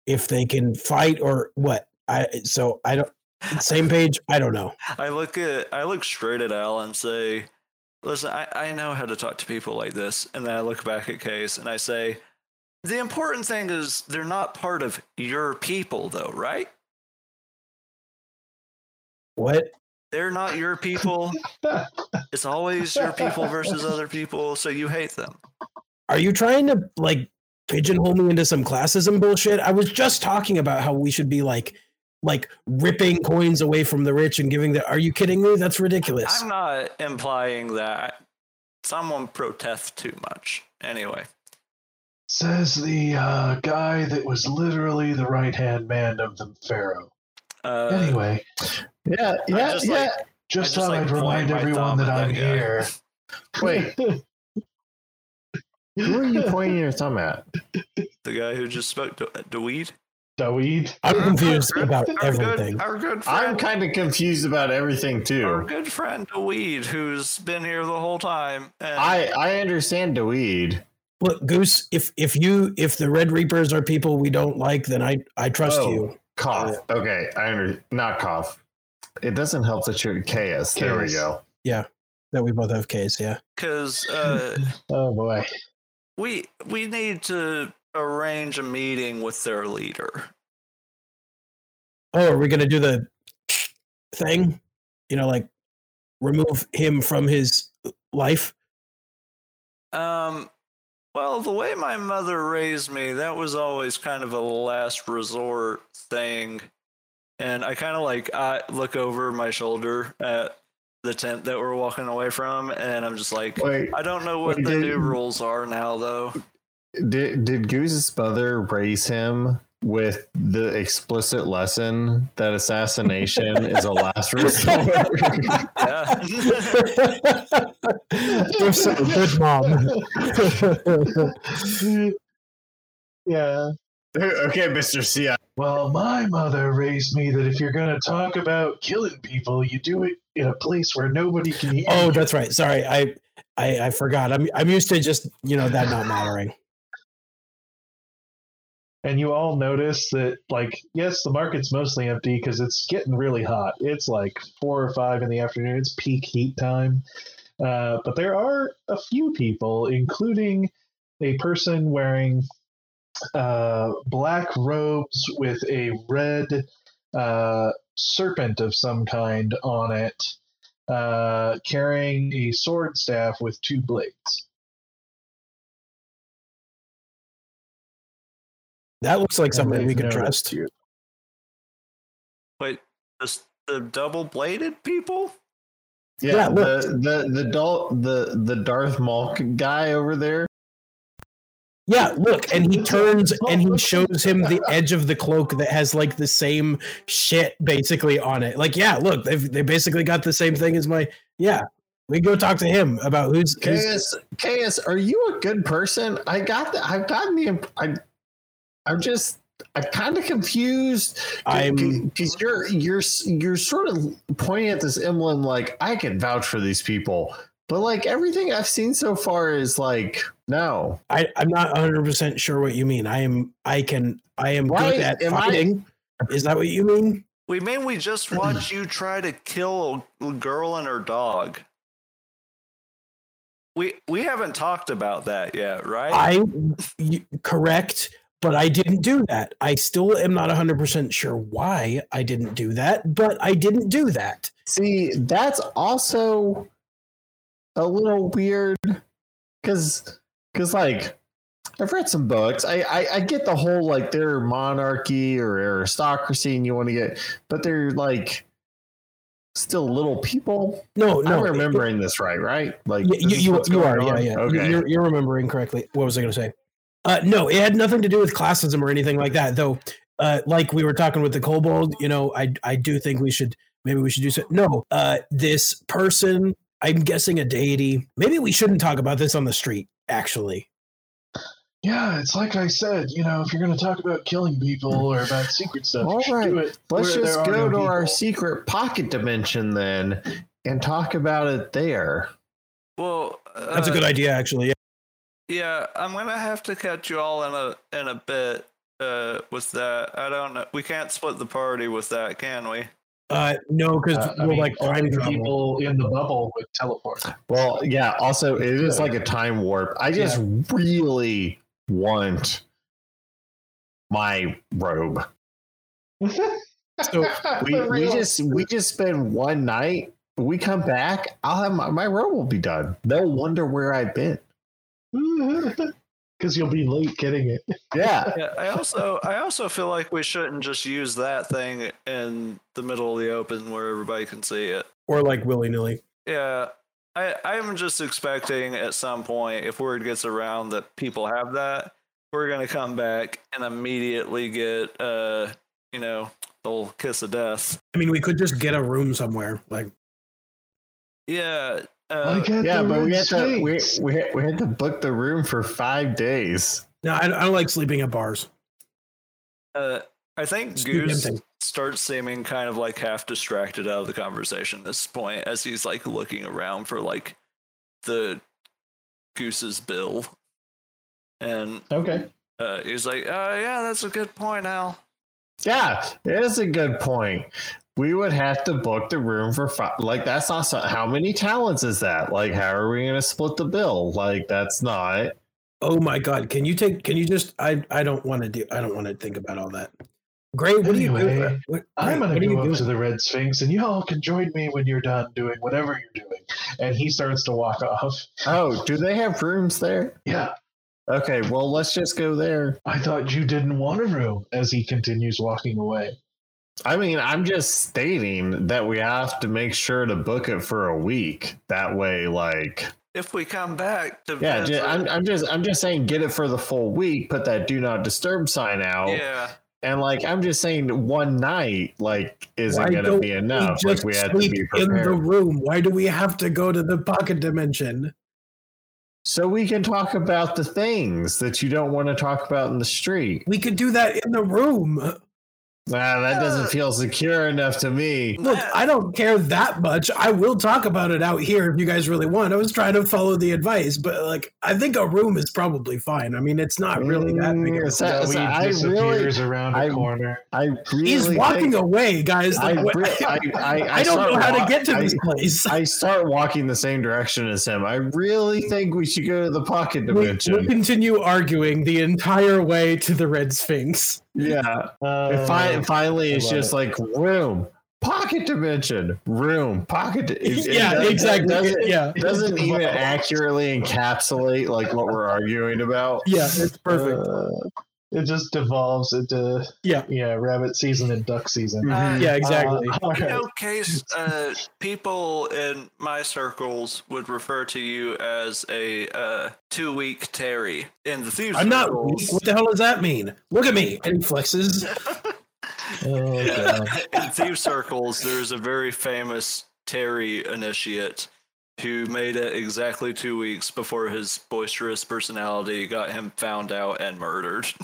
if they can fight or what. I so I don't same page. I don't know. I look at I look straight at Al and say, "Listen, I, I know how to talk to people like this." And then I look back at Case and I say, "The important thing is they're not part of your people, though, right? What? They're not your people. it's always your people versus other people, so you hate them." Are you trying to like pigeonhole me into some classism bullshit? I was just talking about how we should be like like ripping coins away from the rich and giving the Are you kidding me? That's ridiculous. I'm not implying that someone protests too much. Anyway, Says the uh, guy that was literally the right hand man of the pharaoh. uh, Anyway, Yeah, yeah, just, yeah. like, just just, thought like, I'd remind everyone that I'm that here. Wait, who are you pointing your thumb at? the guy who just spoke to Dweed. Daweed. I'm confused about Our everything. Good, our good friend. I'm kind of confused about everything too. our good friend Weed, who's been here the whole time. And I I understand Dweed. Look, Goose, if if you if the Red Reapers are people we don't like, then I I trust Oh. you. Cough. Okay, I under not cough. It doesn't help that you're chaos. There we go. Yeah. that we both have K's. Yeah. Because uh, Oh boy. we we need to arrange a meeting with their leader. Oh, are we gonna do the thing? You know, like remove him from his life. Um, well, the way my mother raised me, that was always kind of a last resort thing. And I kind of like I look over my shoulder at the tent that we're walking away from, and I'm just like, Wait, I don't know what Wait, the new rules are now, though. Did did Goose's mother raise him with the explicit lesson that assassination is a last resort? Yeah. You're so good, mom. yeah. okay, Mister C. Well, my mother raised me that if you're going to talk about killing people, you do it in a place where nobody can hear. oh, you. that's right. Sorry, I, I I forgot. I'm I'm used to just you know that not mattering. And you all notice that, like, yes, the market's mostly empty because it's getting really hot. It's like four or five in the afternoon. It's peak heat time. Uh, but there are a few people, including a person wearing uh, black robes with a red uh, serpent of some kind on it, uh, carrying a sword staff with two blades. That looks like And something we they've could trust. you. But this, the double bladed people? Yeah, Yeah, the the the Dol- the the Darth Maul guy over there. Yeah, look, and he turns and he shows him the edge of the cloak that has like the same shit basically on it. Like, yeah, look, they've they basically got the same thing as my yeah. We go talk to him about who's, who's KS, KS, are you a good person? I got the, I've gotten the, I, I'm just, I'm kind of confused. I'm- because you're, you're, you're sort of pointing at this emblem like I can vouch for these people, but like everything I've seen so far is like no. I, I'm not 100 percent sure what you mean. I am I can I am Why good at am I- fighting. Is that what you mean? We mean we just watched you try to kill a girl and her dog. We we haven't talked about that yet, right? I y- correct, but I didn't do that. I still am not 100 percent sure why I didn't do that, but I didn't do that. See, that's also a little weird because because like I've read some books. I, I I get the whole like they're monarchy or aristocracy and you want to get, but they're like still little people. No, no. I'm remembering this right, right? Like you you, you are yeah yeah Okay. you're, you're remembering correctly what was i going to say uh no it had nothing to do with classism or anything like that though uh like we were talking with the kobold you know i i do think we should maybe we should do so no uh this person i'm guessing a deity maybe we shouldn't talk about this on the street actually Yeah, it's like I said, you know, if you're going to talk about killing people or about secret stuff, All you should right, do it. Let's just go no to our secret pocket dimension then and talk about it there. well, that's a uh, good idea actually yeah. Yeah, I'm gonna have to catch you all in a in a bit uh, with that. I don't know. We can't split the party with that, can we? uh no because Uh, we're mean, like only time the travel. people in the bubble would teleport. Well, yeah. Also, it is like a time warp. I just really want my robe. So, We we just we just spend one night. We come back. I'll have my, my robe will be done. They'll wonder where I've been. because you'll be late getting it. Yeah. Yeah. I also I also feel like we shouldn't just use that thing in the middle of the open where everybody can see it. or like willy-nilly Yeah. I, I'm just expecting at some point, if word gets around that people have that, we're gonna come back and immediately get uh you know, the whole kiss of death. i mean we could just get a room somewhere like Yeah. Uh, Like at Yeah, the but we Red had to we, we had, we had to book the room for five days. no I, I don't like sleeping at bars uh, I think It's Goose starts seeming kind of like half distracted out of the conversation at this point as he's like looking around for like the Goose's bill. And Okay. uh, he's like, uh, yeah, that's a good point, Al. Yeah, it is a good point. We would have to book the room for five. Like that's not so, how many talents is that? Like how are we going to split the bill? Like that's not. Oh my god! Can you take? Can you just? I I don't want to do. I don't want to think about all that. Great. What do you do? Anyway, uh, What, I'm gonna go up doing? to the Red Sphinx, and y'all can join me when you're done doing whatever you're doing. And he starts to walk off. Oh, do they have rooms there? Yeah, Okay, well let's just go there. I thought you didn't want a room. As he continues walking away. I mean, I'm just stating that we have to make sure to book it for a week. That way, like, If we come back to yeah, ju- visit- I'm, I'm just, I'm just saying, get it for the full week. Put that do not disturb sign out, yeah. and like, I'm just saying, one night, like, isn't Why going to don't be we enough. just Like, we had to sleep be in the room. Why do we have to go to the pocket dimension? so we can talk about the things that you don't want to talk about in the street. We could do that in the room. Nah, that doesn't feel secure enough to me. Look, I don't care that much. I will talk about it out here if you guys really want. I was trying to follow the advice, but like, I think a room is probably fine. I mean, it's not really that big. Mm, Of a so- Zoe so I disappears around a I- corner. I really He's walking think- away, guys. I, Like, re- I, I, I don't start know how wa- to get to I- this place. I start walking the same direction as him. I really think we should go to the pocket dimension. We, dimension. will continue arguing the entire way to the Red Sphinx. Yeah. Uh, and fi- finally, it's just like room, pocket dimension, room, pocket. it- it yeah, it exactly. doesn't, yeah, it doesn't even accurately encapsulate like what we're arguing about. yeah, it's perfect. uh, it just devolves into Yeah. yeah, rabbit season and duck season. Uh, yeah, exactly. Uh, all You know, Case, uh, people in my circles would refer to you as a uh, two week Terry. In the Thieves I'm not circles, weak. What the hell does that mean? Look at me. And he flexes. Oh, God. in Thieves circles, there's a very famous Terry initiate who made it exactly two weeks before his boisterous personality got him found out and murdered.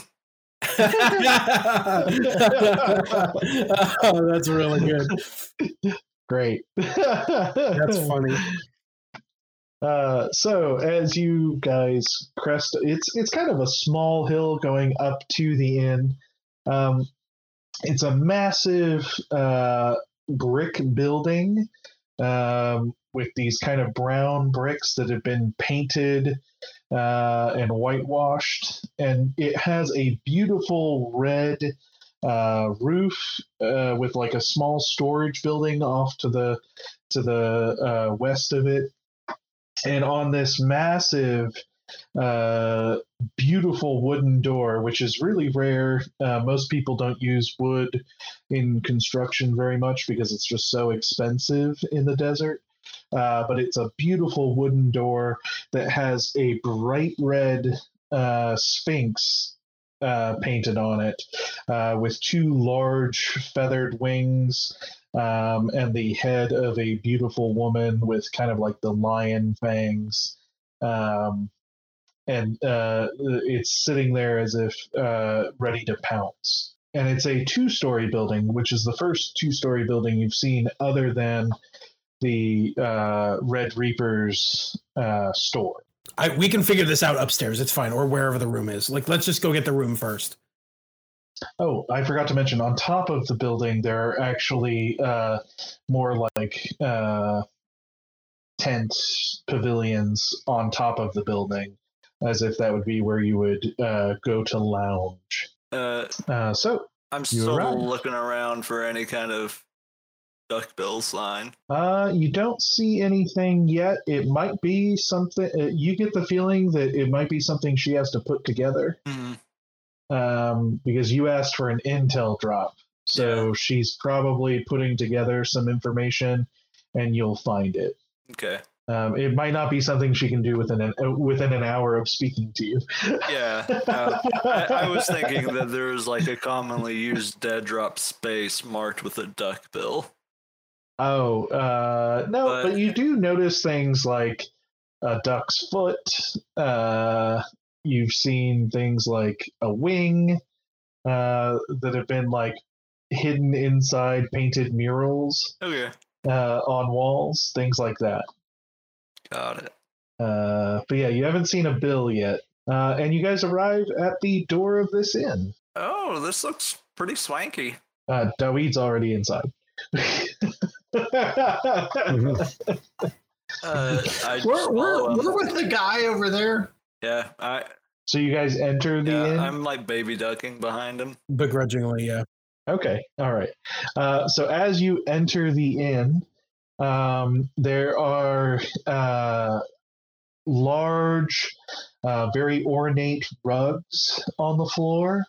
oh, that's really good. Great. That's funny. Uh, so as you guys crest, it's it's kind of a small hill going up to the inn. Um, it's a massive uh, brick building um, with these kind of brown bricks that have been painted uh, and whitewashed, and it has a beautiful red uh, roof uh, with like a small storage building off to the to the uh, west of it. And on this massive uh, beautiful wooden door which is really rare uh, most people don't use wood in construction very much because it's just so expensive in the desert uh, but it's a beautiful wooden door that has a bright red uh, sphinx uh, painted on it uh, with two large feathered wings um, and the head of a beautiful woman with kind of like the lion fangs. Um, and uh, it's sitting there as if ready to pounce. And it's a two story building, which is the first two story building you've seen other than the uh, Red Reaper's uh, store. I, we can figure this out upstairs. It's fine, or wherever the room is. Like, let's just go get the room first. Oh, I forgot to mention on top of the building, there are actually uh, more like uh, tent pavilions on top of the building, as if that would be where you would uh, go to lounge. Uh, Uh, so, I'm still arrived. looking around for any kind of duckbill sign. uh, you don't see anything yet. It might be something, uh, you get the feeling that it might be something she has to put together Hmm. um, because you asked for an intel drop. So she's probably putting together some information and you'll find it. Okay. Um, it might not be something she can do within an uh, within an hour of speaking to you. Yeah. uh, I, I was thinking that there was like a commonly used dead drop space marked with a duckbill. Oh uh, no, But- but you do notice things like a duck's foot. Uh, you've seen things like a wing uh, that have been like hidden inside painted murals Okay. uh, on walls, things like that. Got it. Uh, but yeah, you haven't seen a bill yet. Uh, and you guys arrive at the door of this inn. Oh, this looks pretty swanky. Uh, Daweed's already inside. Uh, I just We're, we're, we're with the guy over there. Yeah, I so you guys enter the inn. yeah, I'm like baby ducking behind him. Begrudgingly, yeah. Okay, all right. Uh, so as you enter the inn, um, there are uh, large, uh, very ornate rugs on the floor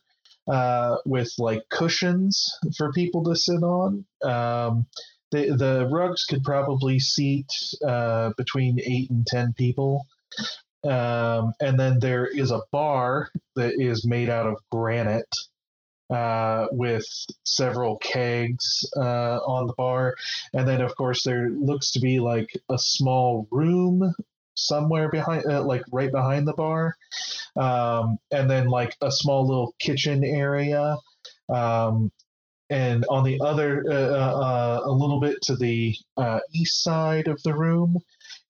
uh, with like cushions for people to sit on. Um, the the rugs could probably seat uh, between eight and ten people. Um, and then there is a bar that is made out of granite uh, with several kegs uh, on the bar. And then, of course, there looks to be like a small room somewhere behind, uh, like right behind the bar. Um, and then, like, a small little kitchen area. Um, and on the other, uh, uh, a little bit to the uh, east side of the room,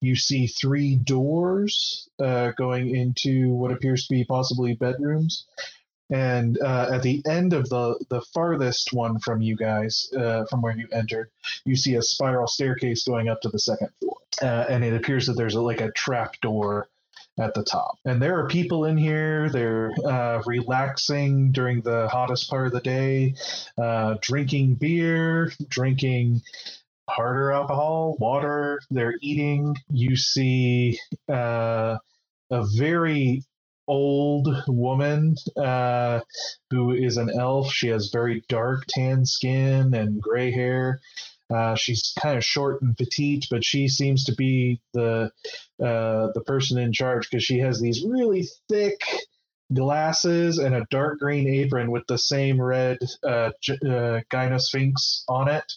you see three doors uh, going into what appears to be possibly bedrooms. And uh, at the end of the the farthest one from you guys from where you entered you see a spiral staircase going up to the second floor. And it appears that there's a, like a trap door at the top and there are people in here they're uh, relaxing during the hottest part of the day uh, drinking beer drinking harder alcohol water they're eating you see uh, a very old woman uh, who is an elf. She has very dark tan skin and gray hair. Uh, she's kind of short and petite, but she seems to be the uh, the person in charge because she has these really thick glasses and a dark green apron with the same red uh, uh, gynosphinx on it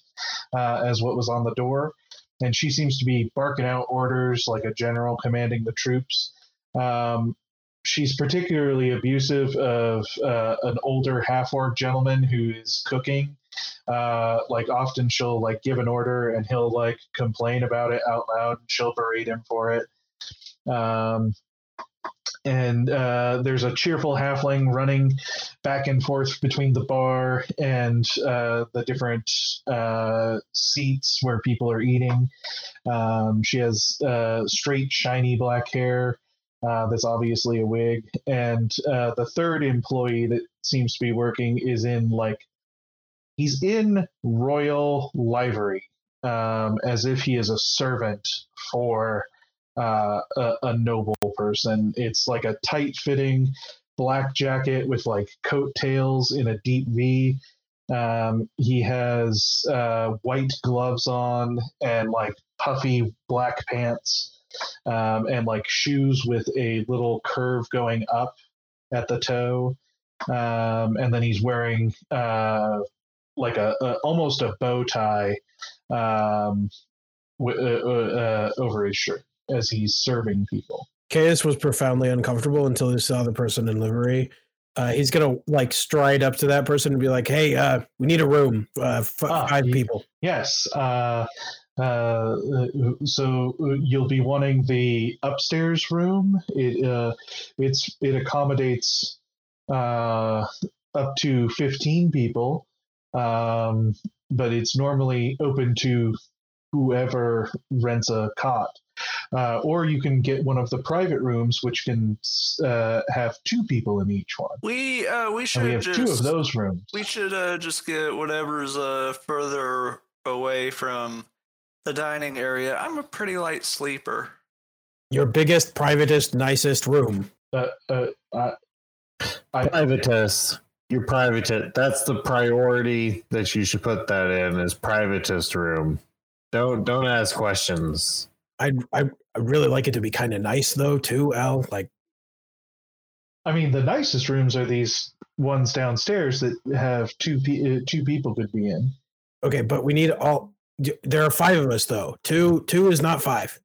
uh, as what was on the door. And she seems to be barking out orders like a general commanding the troops. Um, she's particularly abusive of uh, an older half orc gentleman who is cooking. Uh, like often she'll like give an order and he'll like complain about it out loud and she'll berate him for it. Um, and uh, there's a cheerful halfling running back and forth between the bar and uh, the different uh, seats where people are eating. Um, she has uh, straight, shiny black hair uh, that's obviously a wig. And uh, the third employee that seems to be working is in like, he's in royal livery, um, as if he is a servant for uh, a, a noble person. It's like a tight fitting black jacket with like coattails in a deep V. Um, he has uh, white gloves on and like puffy black pants um, and like shoes with a little curve going up at the toe. Um, and then he's wearing uh, like a, a almost a bow tie um, w- uh, uh, over his shirt as he's serving people. Caius was profoundly uncomfortable until he saw the person in livery. Uh, he's gonna like stride up to that person and be like, "Hey, uh, we need a room, uh, f- Ah, five people." Yes. Uh, uh, so you'll be wanting the upstairs room. It uh, it's it accommodates uh, up to fifteen people, um, but it's normally open to whoever rents a cot. Uh, or you can get one of the private rooms, which can uh, have two people in each one. We uh we And should we have just two of those rooms. we should uh just get whatever's uh further away from the dining area. I'm a pretty light sleeper. Your biggest, privatest, nicest room. Uh, uh, I, I, Privatist. Your privatist. That's the priority that you should put that in is privatist room. Don't don't ask questions. I'd I I really like it to be kind of nice though too, Al. Like I mean, the nicest rooms are these ones downstairs that have two pe- uh, two people could be in. okay, but we need all. There are five of us though. Two two is not five.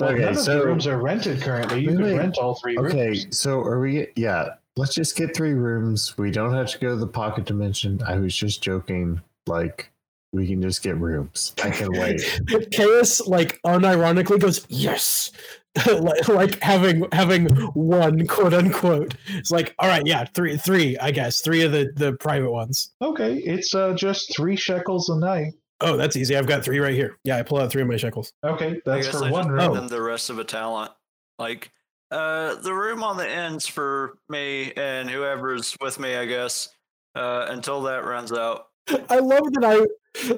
Well, Okay, none of so- the rooms are rented currently. You Wait, could rent all three Okay, rooms. so are we? Yeah, let's just get three rooms. We don't have to go to the pocket dimension. I was just joking. Like we can just get rooms. I can wait. but Chaos like unironically goes yes, like, like having having one quote unquote. It's like all right, yeah, three three I guess three of the the private ones. Okay, it's uh, just three shekels a night. Oh, that's easy. I've got three right here. Yeah, I pull out three of my shekels. Okay, I that's guess for I one room. give them the rest of a talent. Like uh, the room on the ends for me and whoever's with me, I guess, uh, until that runs out. I love that I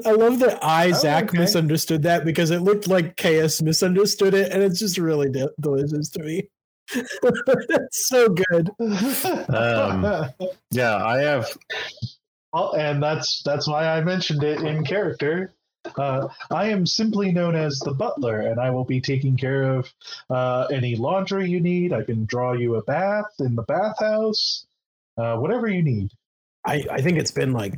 I love that I, Oh, Zach, okay. misunderstood that because it looked like KS misunderstood it, and it's just really de- delicious to me. it's so good. Um, Yeah, I have. Well, and that's that's why I mentioned it in character. Uh, I am simply known as the butler, and I will be taking care of uh, any laundry you need. I can draw you a bath in the bathhouse, uh, whatever you need. I I think it's been like,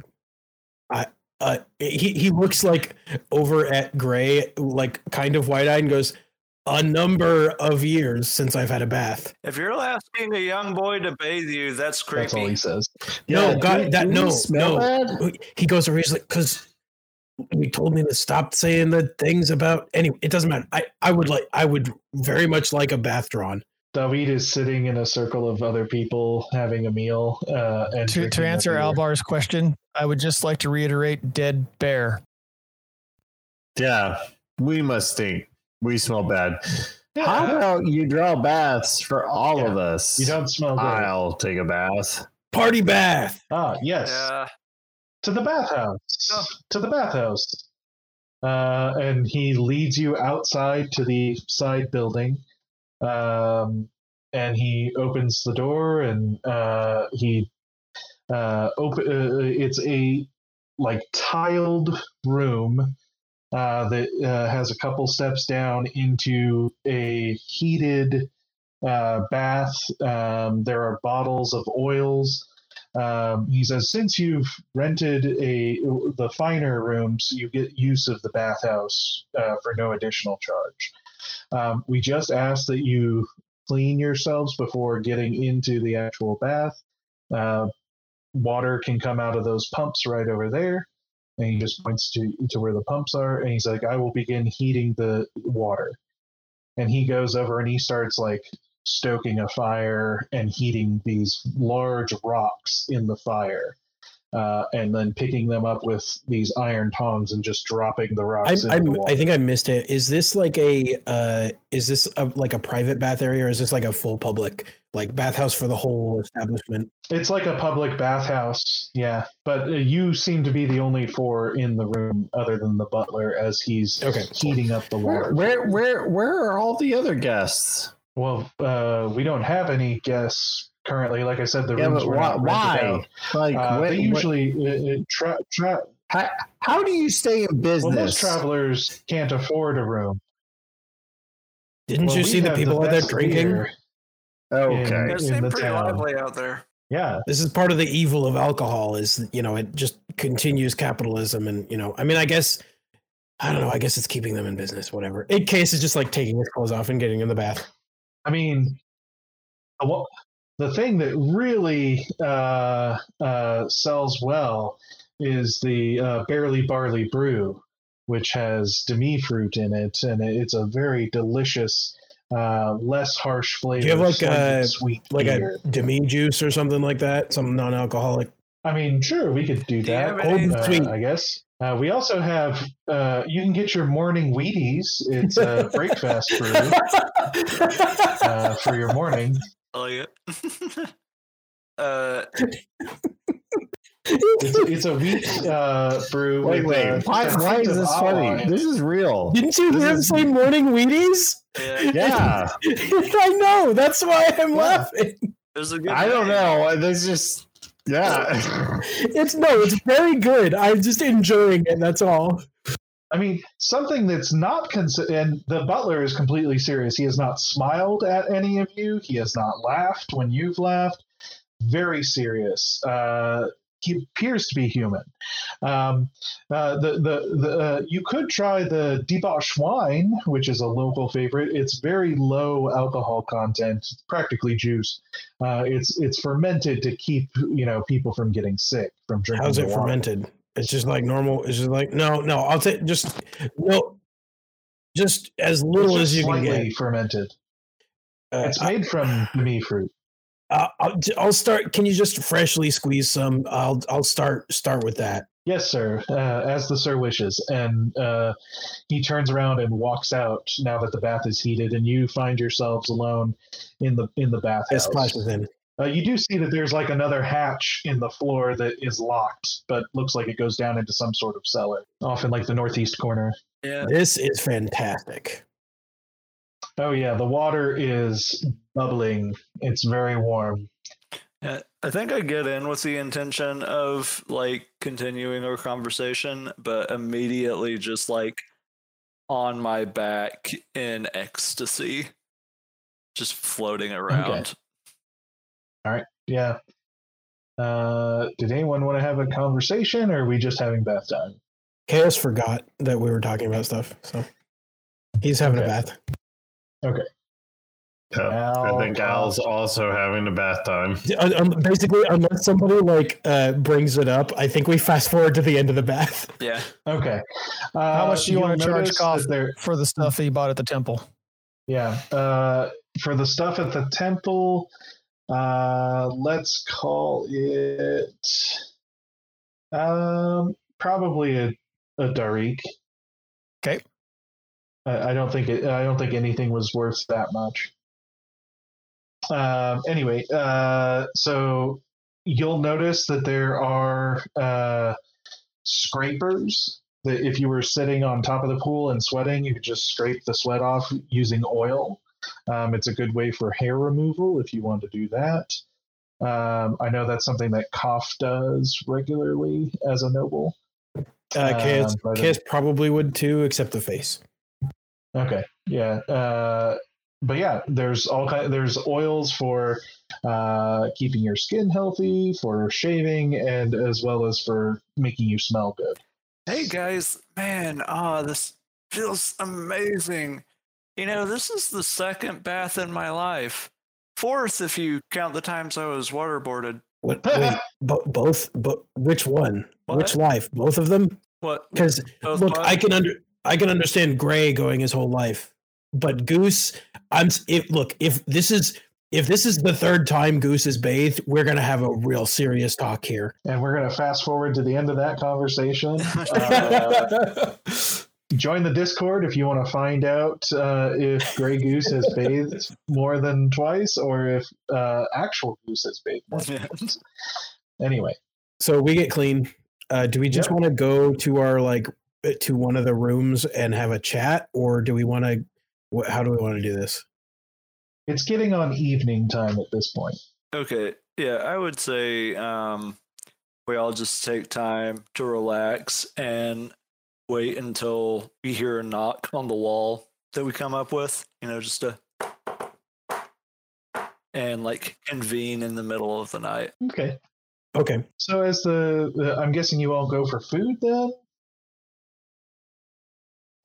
I uh he he looks like over at Gray, like kind of wide eyed, and goes, a number of years since I've had a bath. If you're asking a young boy to bathe you, that's That's all he says. No, Yeah, God, that no, no. bad? He goes over. He's like, because he told me to stop saying the things about. Anyway, it doesn't matter. I I would like. I would very much like a bath drawn. Daweed is sitting in a circle of other people having a meal. Uh, and To, to answer beer. Albar's question, I would just like to reiterate dead bear. Yeah, we must stink. We smell bad. Yeah. How about you draw baths for all of us? You don't smell good. I'll take a bath. Party bath. Ah, yes. Yeah. To the bathhouse. To the bathhouse. Uh, and he leads you outside to the side building. Um, and he opens the door and uh, he uh, open. Uh, it's a like tiled room uh, that uh, has a couple steps down into a heated uh, bath. Um, there are bottles of oils. Um, he says, since you've rented a the finer rooms, you get use of the bathhouse uh, for no additional charge. Um, we just ask that you clean yourselves before getting into the actual bath. Uh, water can come out of those pumps right over there. And he just points to, to where the pumps are. And he's like, I will begin heating the water. And he goes over and he starts like stoking a fire and heating these large rocks in the fire. Uh, and then picking them up with these iron tongs and just dropping the I rocks into I, the I think I missed it. Is this like a uh is this a, like a private bath area or is this like a full public like bathhouse for the whole establishment? It's like a public bathhouse, yeah. But uh, you seem to be the only four in the room, other than the butler, as he's Okay. heating up the Where, water. where, where, where are all the other guests? Well, uh, we don't have any guests currently. Like I said, the Yeah, rooms were why? not why? out. Like, Uh, when- they when- usually uh, uh, tra- tra- how, how do you stay in business? well, most travelers can't afford a room. Didn't Well, you see the have people out there drinking? beer. okay. in- It in seemed the pretty town. lively out there. Yeah, This is part of the evil of alcohol is you know it just continues capitalism and you know I mean I guess I don't know I guess it's keeping them in business whatever. In case is just like taking his clothes off and getting in the bath. I mean, the the thing that really uh, uh, sells well is the uh, Barely Barley Brew, which has demi fruit in it, and it's a very delicious, uh, less harsh flavor. have, like, a- sweet Like beer. a demi juice or something like that, some non-alcoholic. I mean, sure, we could do Do that. have Cold and sweet. Uh, I guess. Uh, we also have. Uh, you can get your morning Wheaties. It's a breakfast brew uh, for your morning. I like it. uh, It's, it's a wheat uh, brew. Wait, wait. uh, why, why is this funny? it. This is real. Didn't you hear him say morning Wheaties? yeah, Yeah. I know. That's why I'm Yeah. laughing. it was a good. I don't know. There's just, yeah. It's no, it's very good. I'm just enjoying it. That's all. I mean, something that's not considered, and the butler is completely serious. He has not smiled at any of you. He has not laughed when you've laughed. Very serious. Uh, he appears to be human. Um, uh, the the, the uh, you could try the debauch wine, which is a local favorite. It's very low alcohol content, it's practically juice. Uh, it's it's fermented to keep you know people from getting sick from drinking. How's it water. fermented? It's just like normal. It's just like no, no. I'll take just no, just as little just as you can get. fermented. Uh, It's made from demi fruit. Uh, I'll, I'll start. Can you just freshly squeeze some? I'll I'll start start with that. Yes, sir. Uh, as the sir wishes, and uh, he turns around and walks out now that the bath is heated, and you find yourselves alone in the in the I bathhouse. splashes in. Uh, you do see that there's like another hatch in the floor that is locked, but looks like it goes down into some sort of cellar, off in like the northeast corner. Yeah. This is fantastic. Oh yeah, the water is bubbling. It's very warm. Yeah, I think I get in with the intention of like continuing our conversation, but immediately just like on my back in ecstasy, just floating around. All right. Yeah. Uh, did anyone want to have a conversation, or are we just having bath time? Chaos forgot that we were talking about stuff, so he's having Okay. a bath. Yeah. I think Al's also having a bath time. Un- un- basically, unless somebody like uh, brings it up, I think we fast forward to the end of the bath. Yeah. Okay. Uh, How much do you you'll want to charge notice Koff that there- for the stuff that you bought at the temple? Yeah. Uh, for the stuff at the temple, uh, let's call it um, probably a, a Darik. Okay. I, I don't think it. I don't think anything was worth that much. Um, anyway, uh, so you'll notice that there are uh, scrapers that if you were sitting on top of the pool and sweating, you could just scrape the sweat off using oil. Um, it's a good way for hair removal if you want to do that. Um, I know that's something that Koff does regularly as a noble. Uh, Chaos, Um, probably would too, except the face. Okay, yeah, uh, but yeah, there's all kind. There's oils for uh, keeping your skin healthy, for shaving, and as well as for making you smell good. Hey guys, man, ah, this feels amazing. You know, this is the second bath in my life. Fourth, if you count the times I was waterboarded. What? Wait, bo- both? But which one? Which life? Both of them? What? Because look, what? I can under I can understand Gray going his whole life, but Goose, I'm if look if this is if this is the third time Goose is bathed, we're gonna have a real serious talk here. And we're going to fast forward to the end of that conversation. Uh, join the Discord if you want to find out uh, if Grey Goose has bathed more than twice, or if uh, actual Goose has bathed more than twice. Anyway, so we get clean. Uh, do we just Yeah. want to go to our like to one of the rooms and have a chat, or do we want to? Wh- how do we want to do this? it's getting on evening time at this point. Okay, yeah, I would say um, we all just take time to relax and wait until we hear a knock on the wall that we come up with. You know, just to and like convene in the middle of the night. Okay. Okay. So as the, the I'm guessing you all go for food then.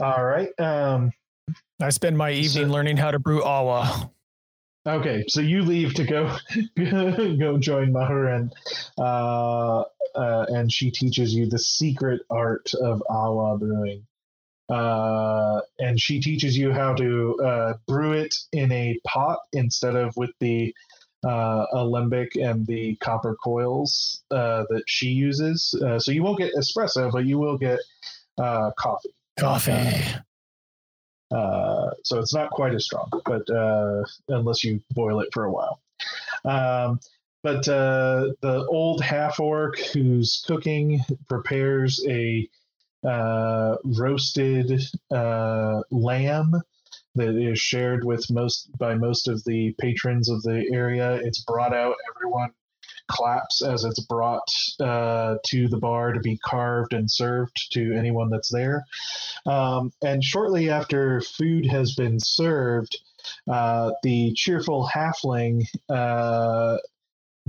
All right. Um, I spend my evening So- learning how to brew awa. okay. So you leave to go go join Mahuran, uh, uh, and she teaches you the secret art of awa brewing. Uh, and she teaches you how to uh, brew it in a pot instead of with the uh, alembic and the copper coils uh, that she uses. Uh, so you won't get espresso, but you will get uh, coffee. Coffee. Uh, so it's not quite as strong, but uh, unless you boil it for a while. Um, but uh, the old half orc who's cooking prepares a uh, roasted uh, lamb that is shared with most by most of the patrons of the area. It's brought out. Everyone claps as it's brought uh, to the bar to be carved and served to anyone that's there. Um, and shortly after food has been served, uh, the cheerful halfling uh,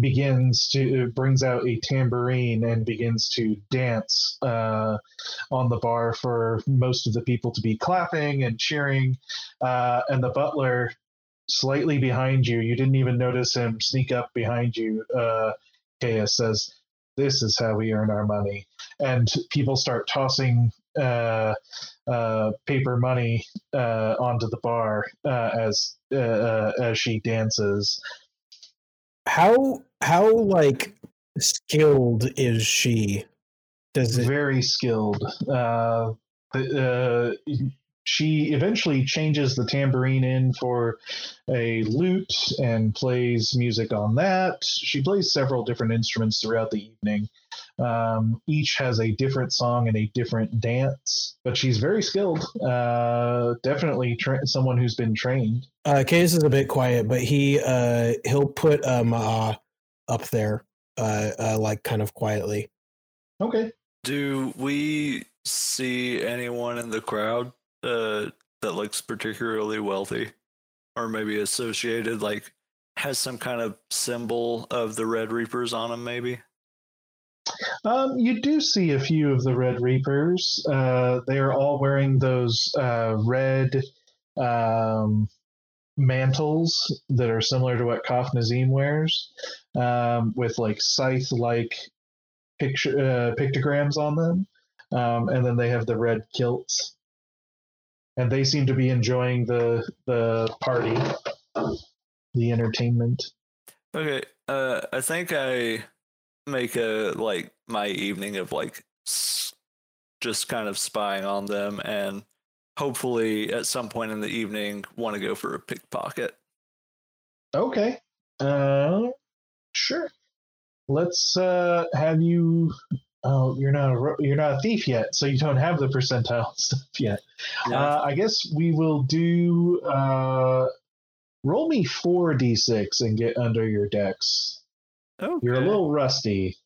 begins to brings out a tambourine and begins to dance uh, on the bar for most of the people to be clapping and cheering. Uh, and the butler, slightly behind you, you didn't even notice him sneak up behind you. Uh, Chaos says, "This is how we earn our money," and people start tossing. Uh, uh, paper money uh, onto the bar uh, as uh, uh, as she dances. How how like skilled is she? Does it? very skilled. Uh, uh, she eventually changes the tambourine in for a lute and plays music on that. She plays several different instruments throughout the evening. Um, each has a different song and a different dance, but she's very skilled. Uh, definitely tra- someone who's been trained. Uh, Case is a bit quiet, but he uh he'll put um uh, up there uh, uh like kind of quietly. Okay. Do we see anyone in the crowd uh, that looks particularly wealthy, or maybe associated, like has some kind of symbol of the Red Reapers on them Maybe. Um, you do see a few of the Red Reapers. Uh, they are all wearing those uh, red um, mantles that are similar to what Kaf Nazim wears, um, with like scythe-like picture uh, pictograms on them, um, and then they have the red kilts. And they seem to be enjoying the the party, the entertainment. Okay. Uh, I think I make a like my evening of like just kind of spying on them and hopefully at some point in the evening want to go for a pickpocket. Okay. Uh, sure. Let's uh, have you. Oh, you're not a you're not a thief yet, so you don't have the percentile stuff yet. Uh, I guess we will do. Uh, roll me four d6 and get under your Dex. okay. You're a little rusty.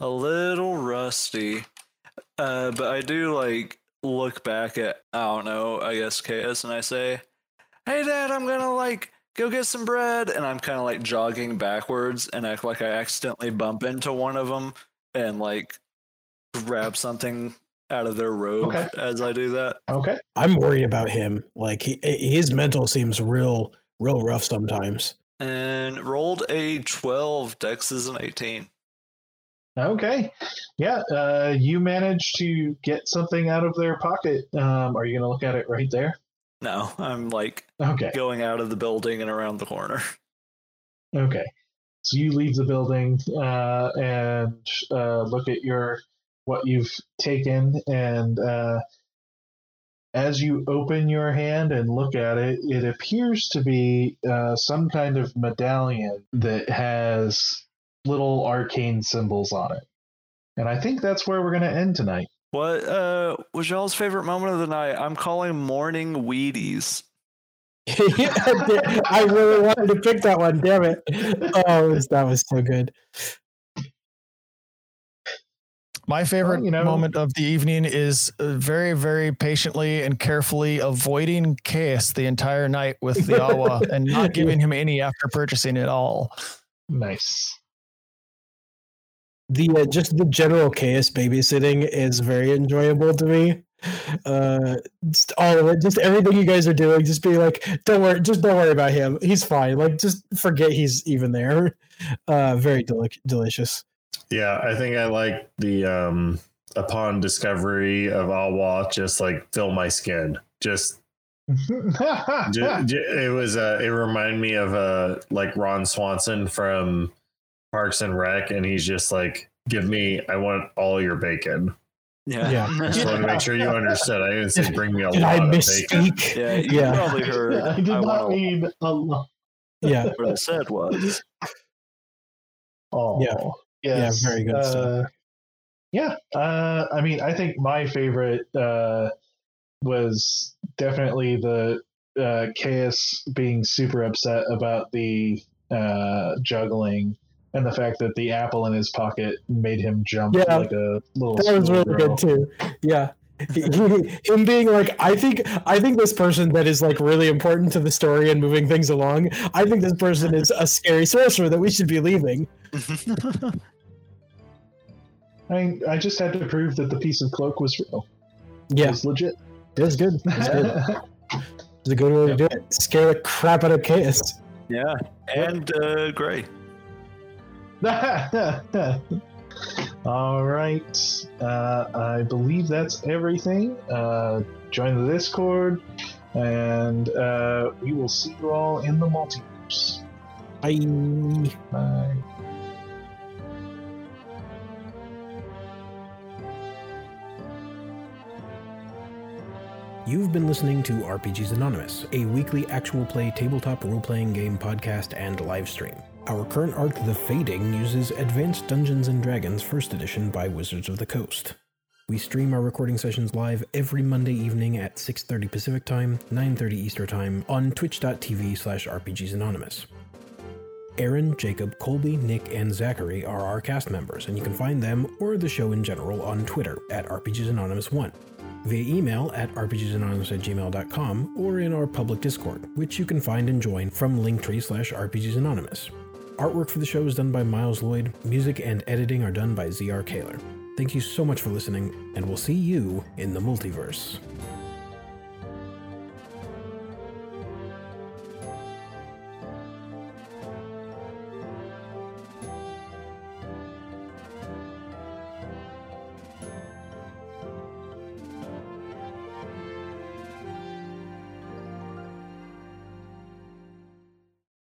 a little rusty. Uh, but I do like look back at I don't know, I guess KS and I say, Hey dad, I'm gonna like go get some bread and I'm kinda like jogging backwards and act like I accidentally bump into one of them and like grab something out of their robe Okay. as I do that. Okay. I'm worried about him. Like he, his mental seems real real rough sometimes. And rolled a twelve, Dex is an eighteen. Okay. Yeah. Uh, you managed to get something out of their pocket. Um, are you gonna look at it right there? No, I'm like Okay. going out of the building and around the corner. Okay. So you leave the building uh, and uh, look at your what you've taken, and uh, as you open your hand and look at it, it appears to be uh, some kind of medallion that has little arcane symbols on it. And I think that's where we're going to end tonight. What uh was y'all's favorite moment of the night? I'm calling morning Wheaties. I really wanted to pick that one. Damn it! Oh, it was- that was so good. My favorite you know- moment of the evening is uh, very, very patiently and carefully avoiding Case the entire night with the awa and not giving him any after purchasing it all. Nice. The uh, just the general chaos babysitting is very enjoyable to me. Uh, just all of it, just everything you guys are doing, just be like, don't worry, just don't worry about him. He's fine. Like, just forget he's even there. Uh, very deli- delicious. Yeah, I think I like the um upon discovery of Awa, just like fill my skin. Just J- j- it was uh it reminded me of uh like Ron Swanson from Parks and Rec, and he's just like, "Give me, I want all your bacon." Yeah. Yeah. Just want to make sure you understood. I didn't say bring me a Did lot I of bacon. misspeak? yeah, you Yeah. probably heard I did I not want mean a lot. Yeah, what I said was. Oh, Yeah. yes. Yeah, very good stuff. Uh, yeah, uh, I mean, I think my favorite uh, was definitely the uh, Chaos being super upset about the uh, juggling and the fact that the apple in his pocket made him jump Yeah. like a little. that was really schoolgirl. good too. Yeah. He- he- him being like i think i think this person that is like really important to the story and moving things along i think this person is a scary sorcerer that we should be leaving I mean, I just had to prove that the piece of cloak was real. It yeah was legit. it was good it was good it's a good way to do it scare the crap out of chaos yeah. And uh, Gray. All right. Uh, I believe that's everything. Uh, join the Discord, and uh, we will see you all in the multiverse. Bye. Bye. You've been listening to RPGs Anonymous, a weekly actual play tabletop role playing game podcast and live stream. Our current arc, The Fading, uses Advanced Dungeons and Dragons First Edition by Wizards of the Coast. We stream our recording sessions live every Monday evening at 6:30 Pacific Time, 9:30 Eastern Time on twitch.tv slash rpgsanonymous. Aaron, Jacob, Colby, Nick, and Zachary are our cast members, and you can find them or the show in general on Twitter at rpgsanonymous1 via email at rpgsanonymous at gmail.com or in our public Discord, which you can find and join from linktree slash rpgsanonymous. Artwork for the show is done by Miles Lloyd. Music and editing are done by ZR Kaler. Thank you so much for listening, and we'll see you in the multiverse.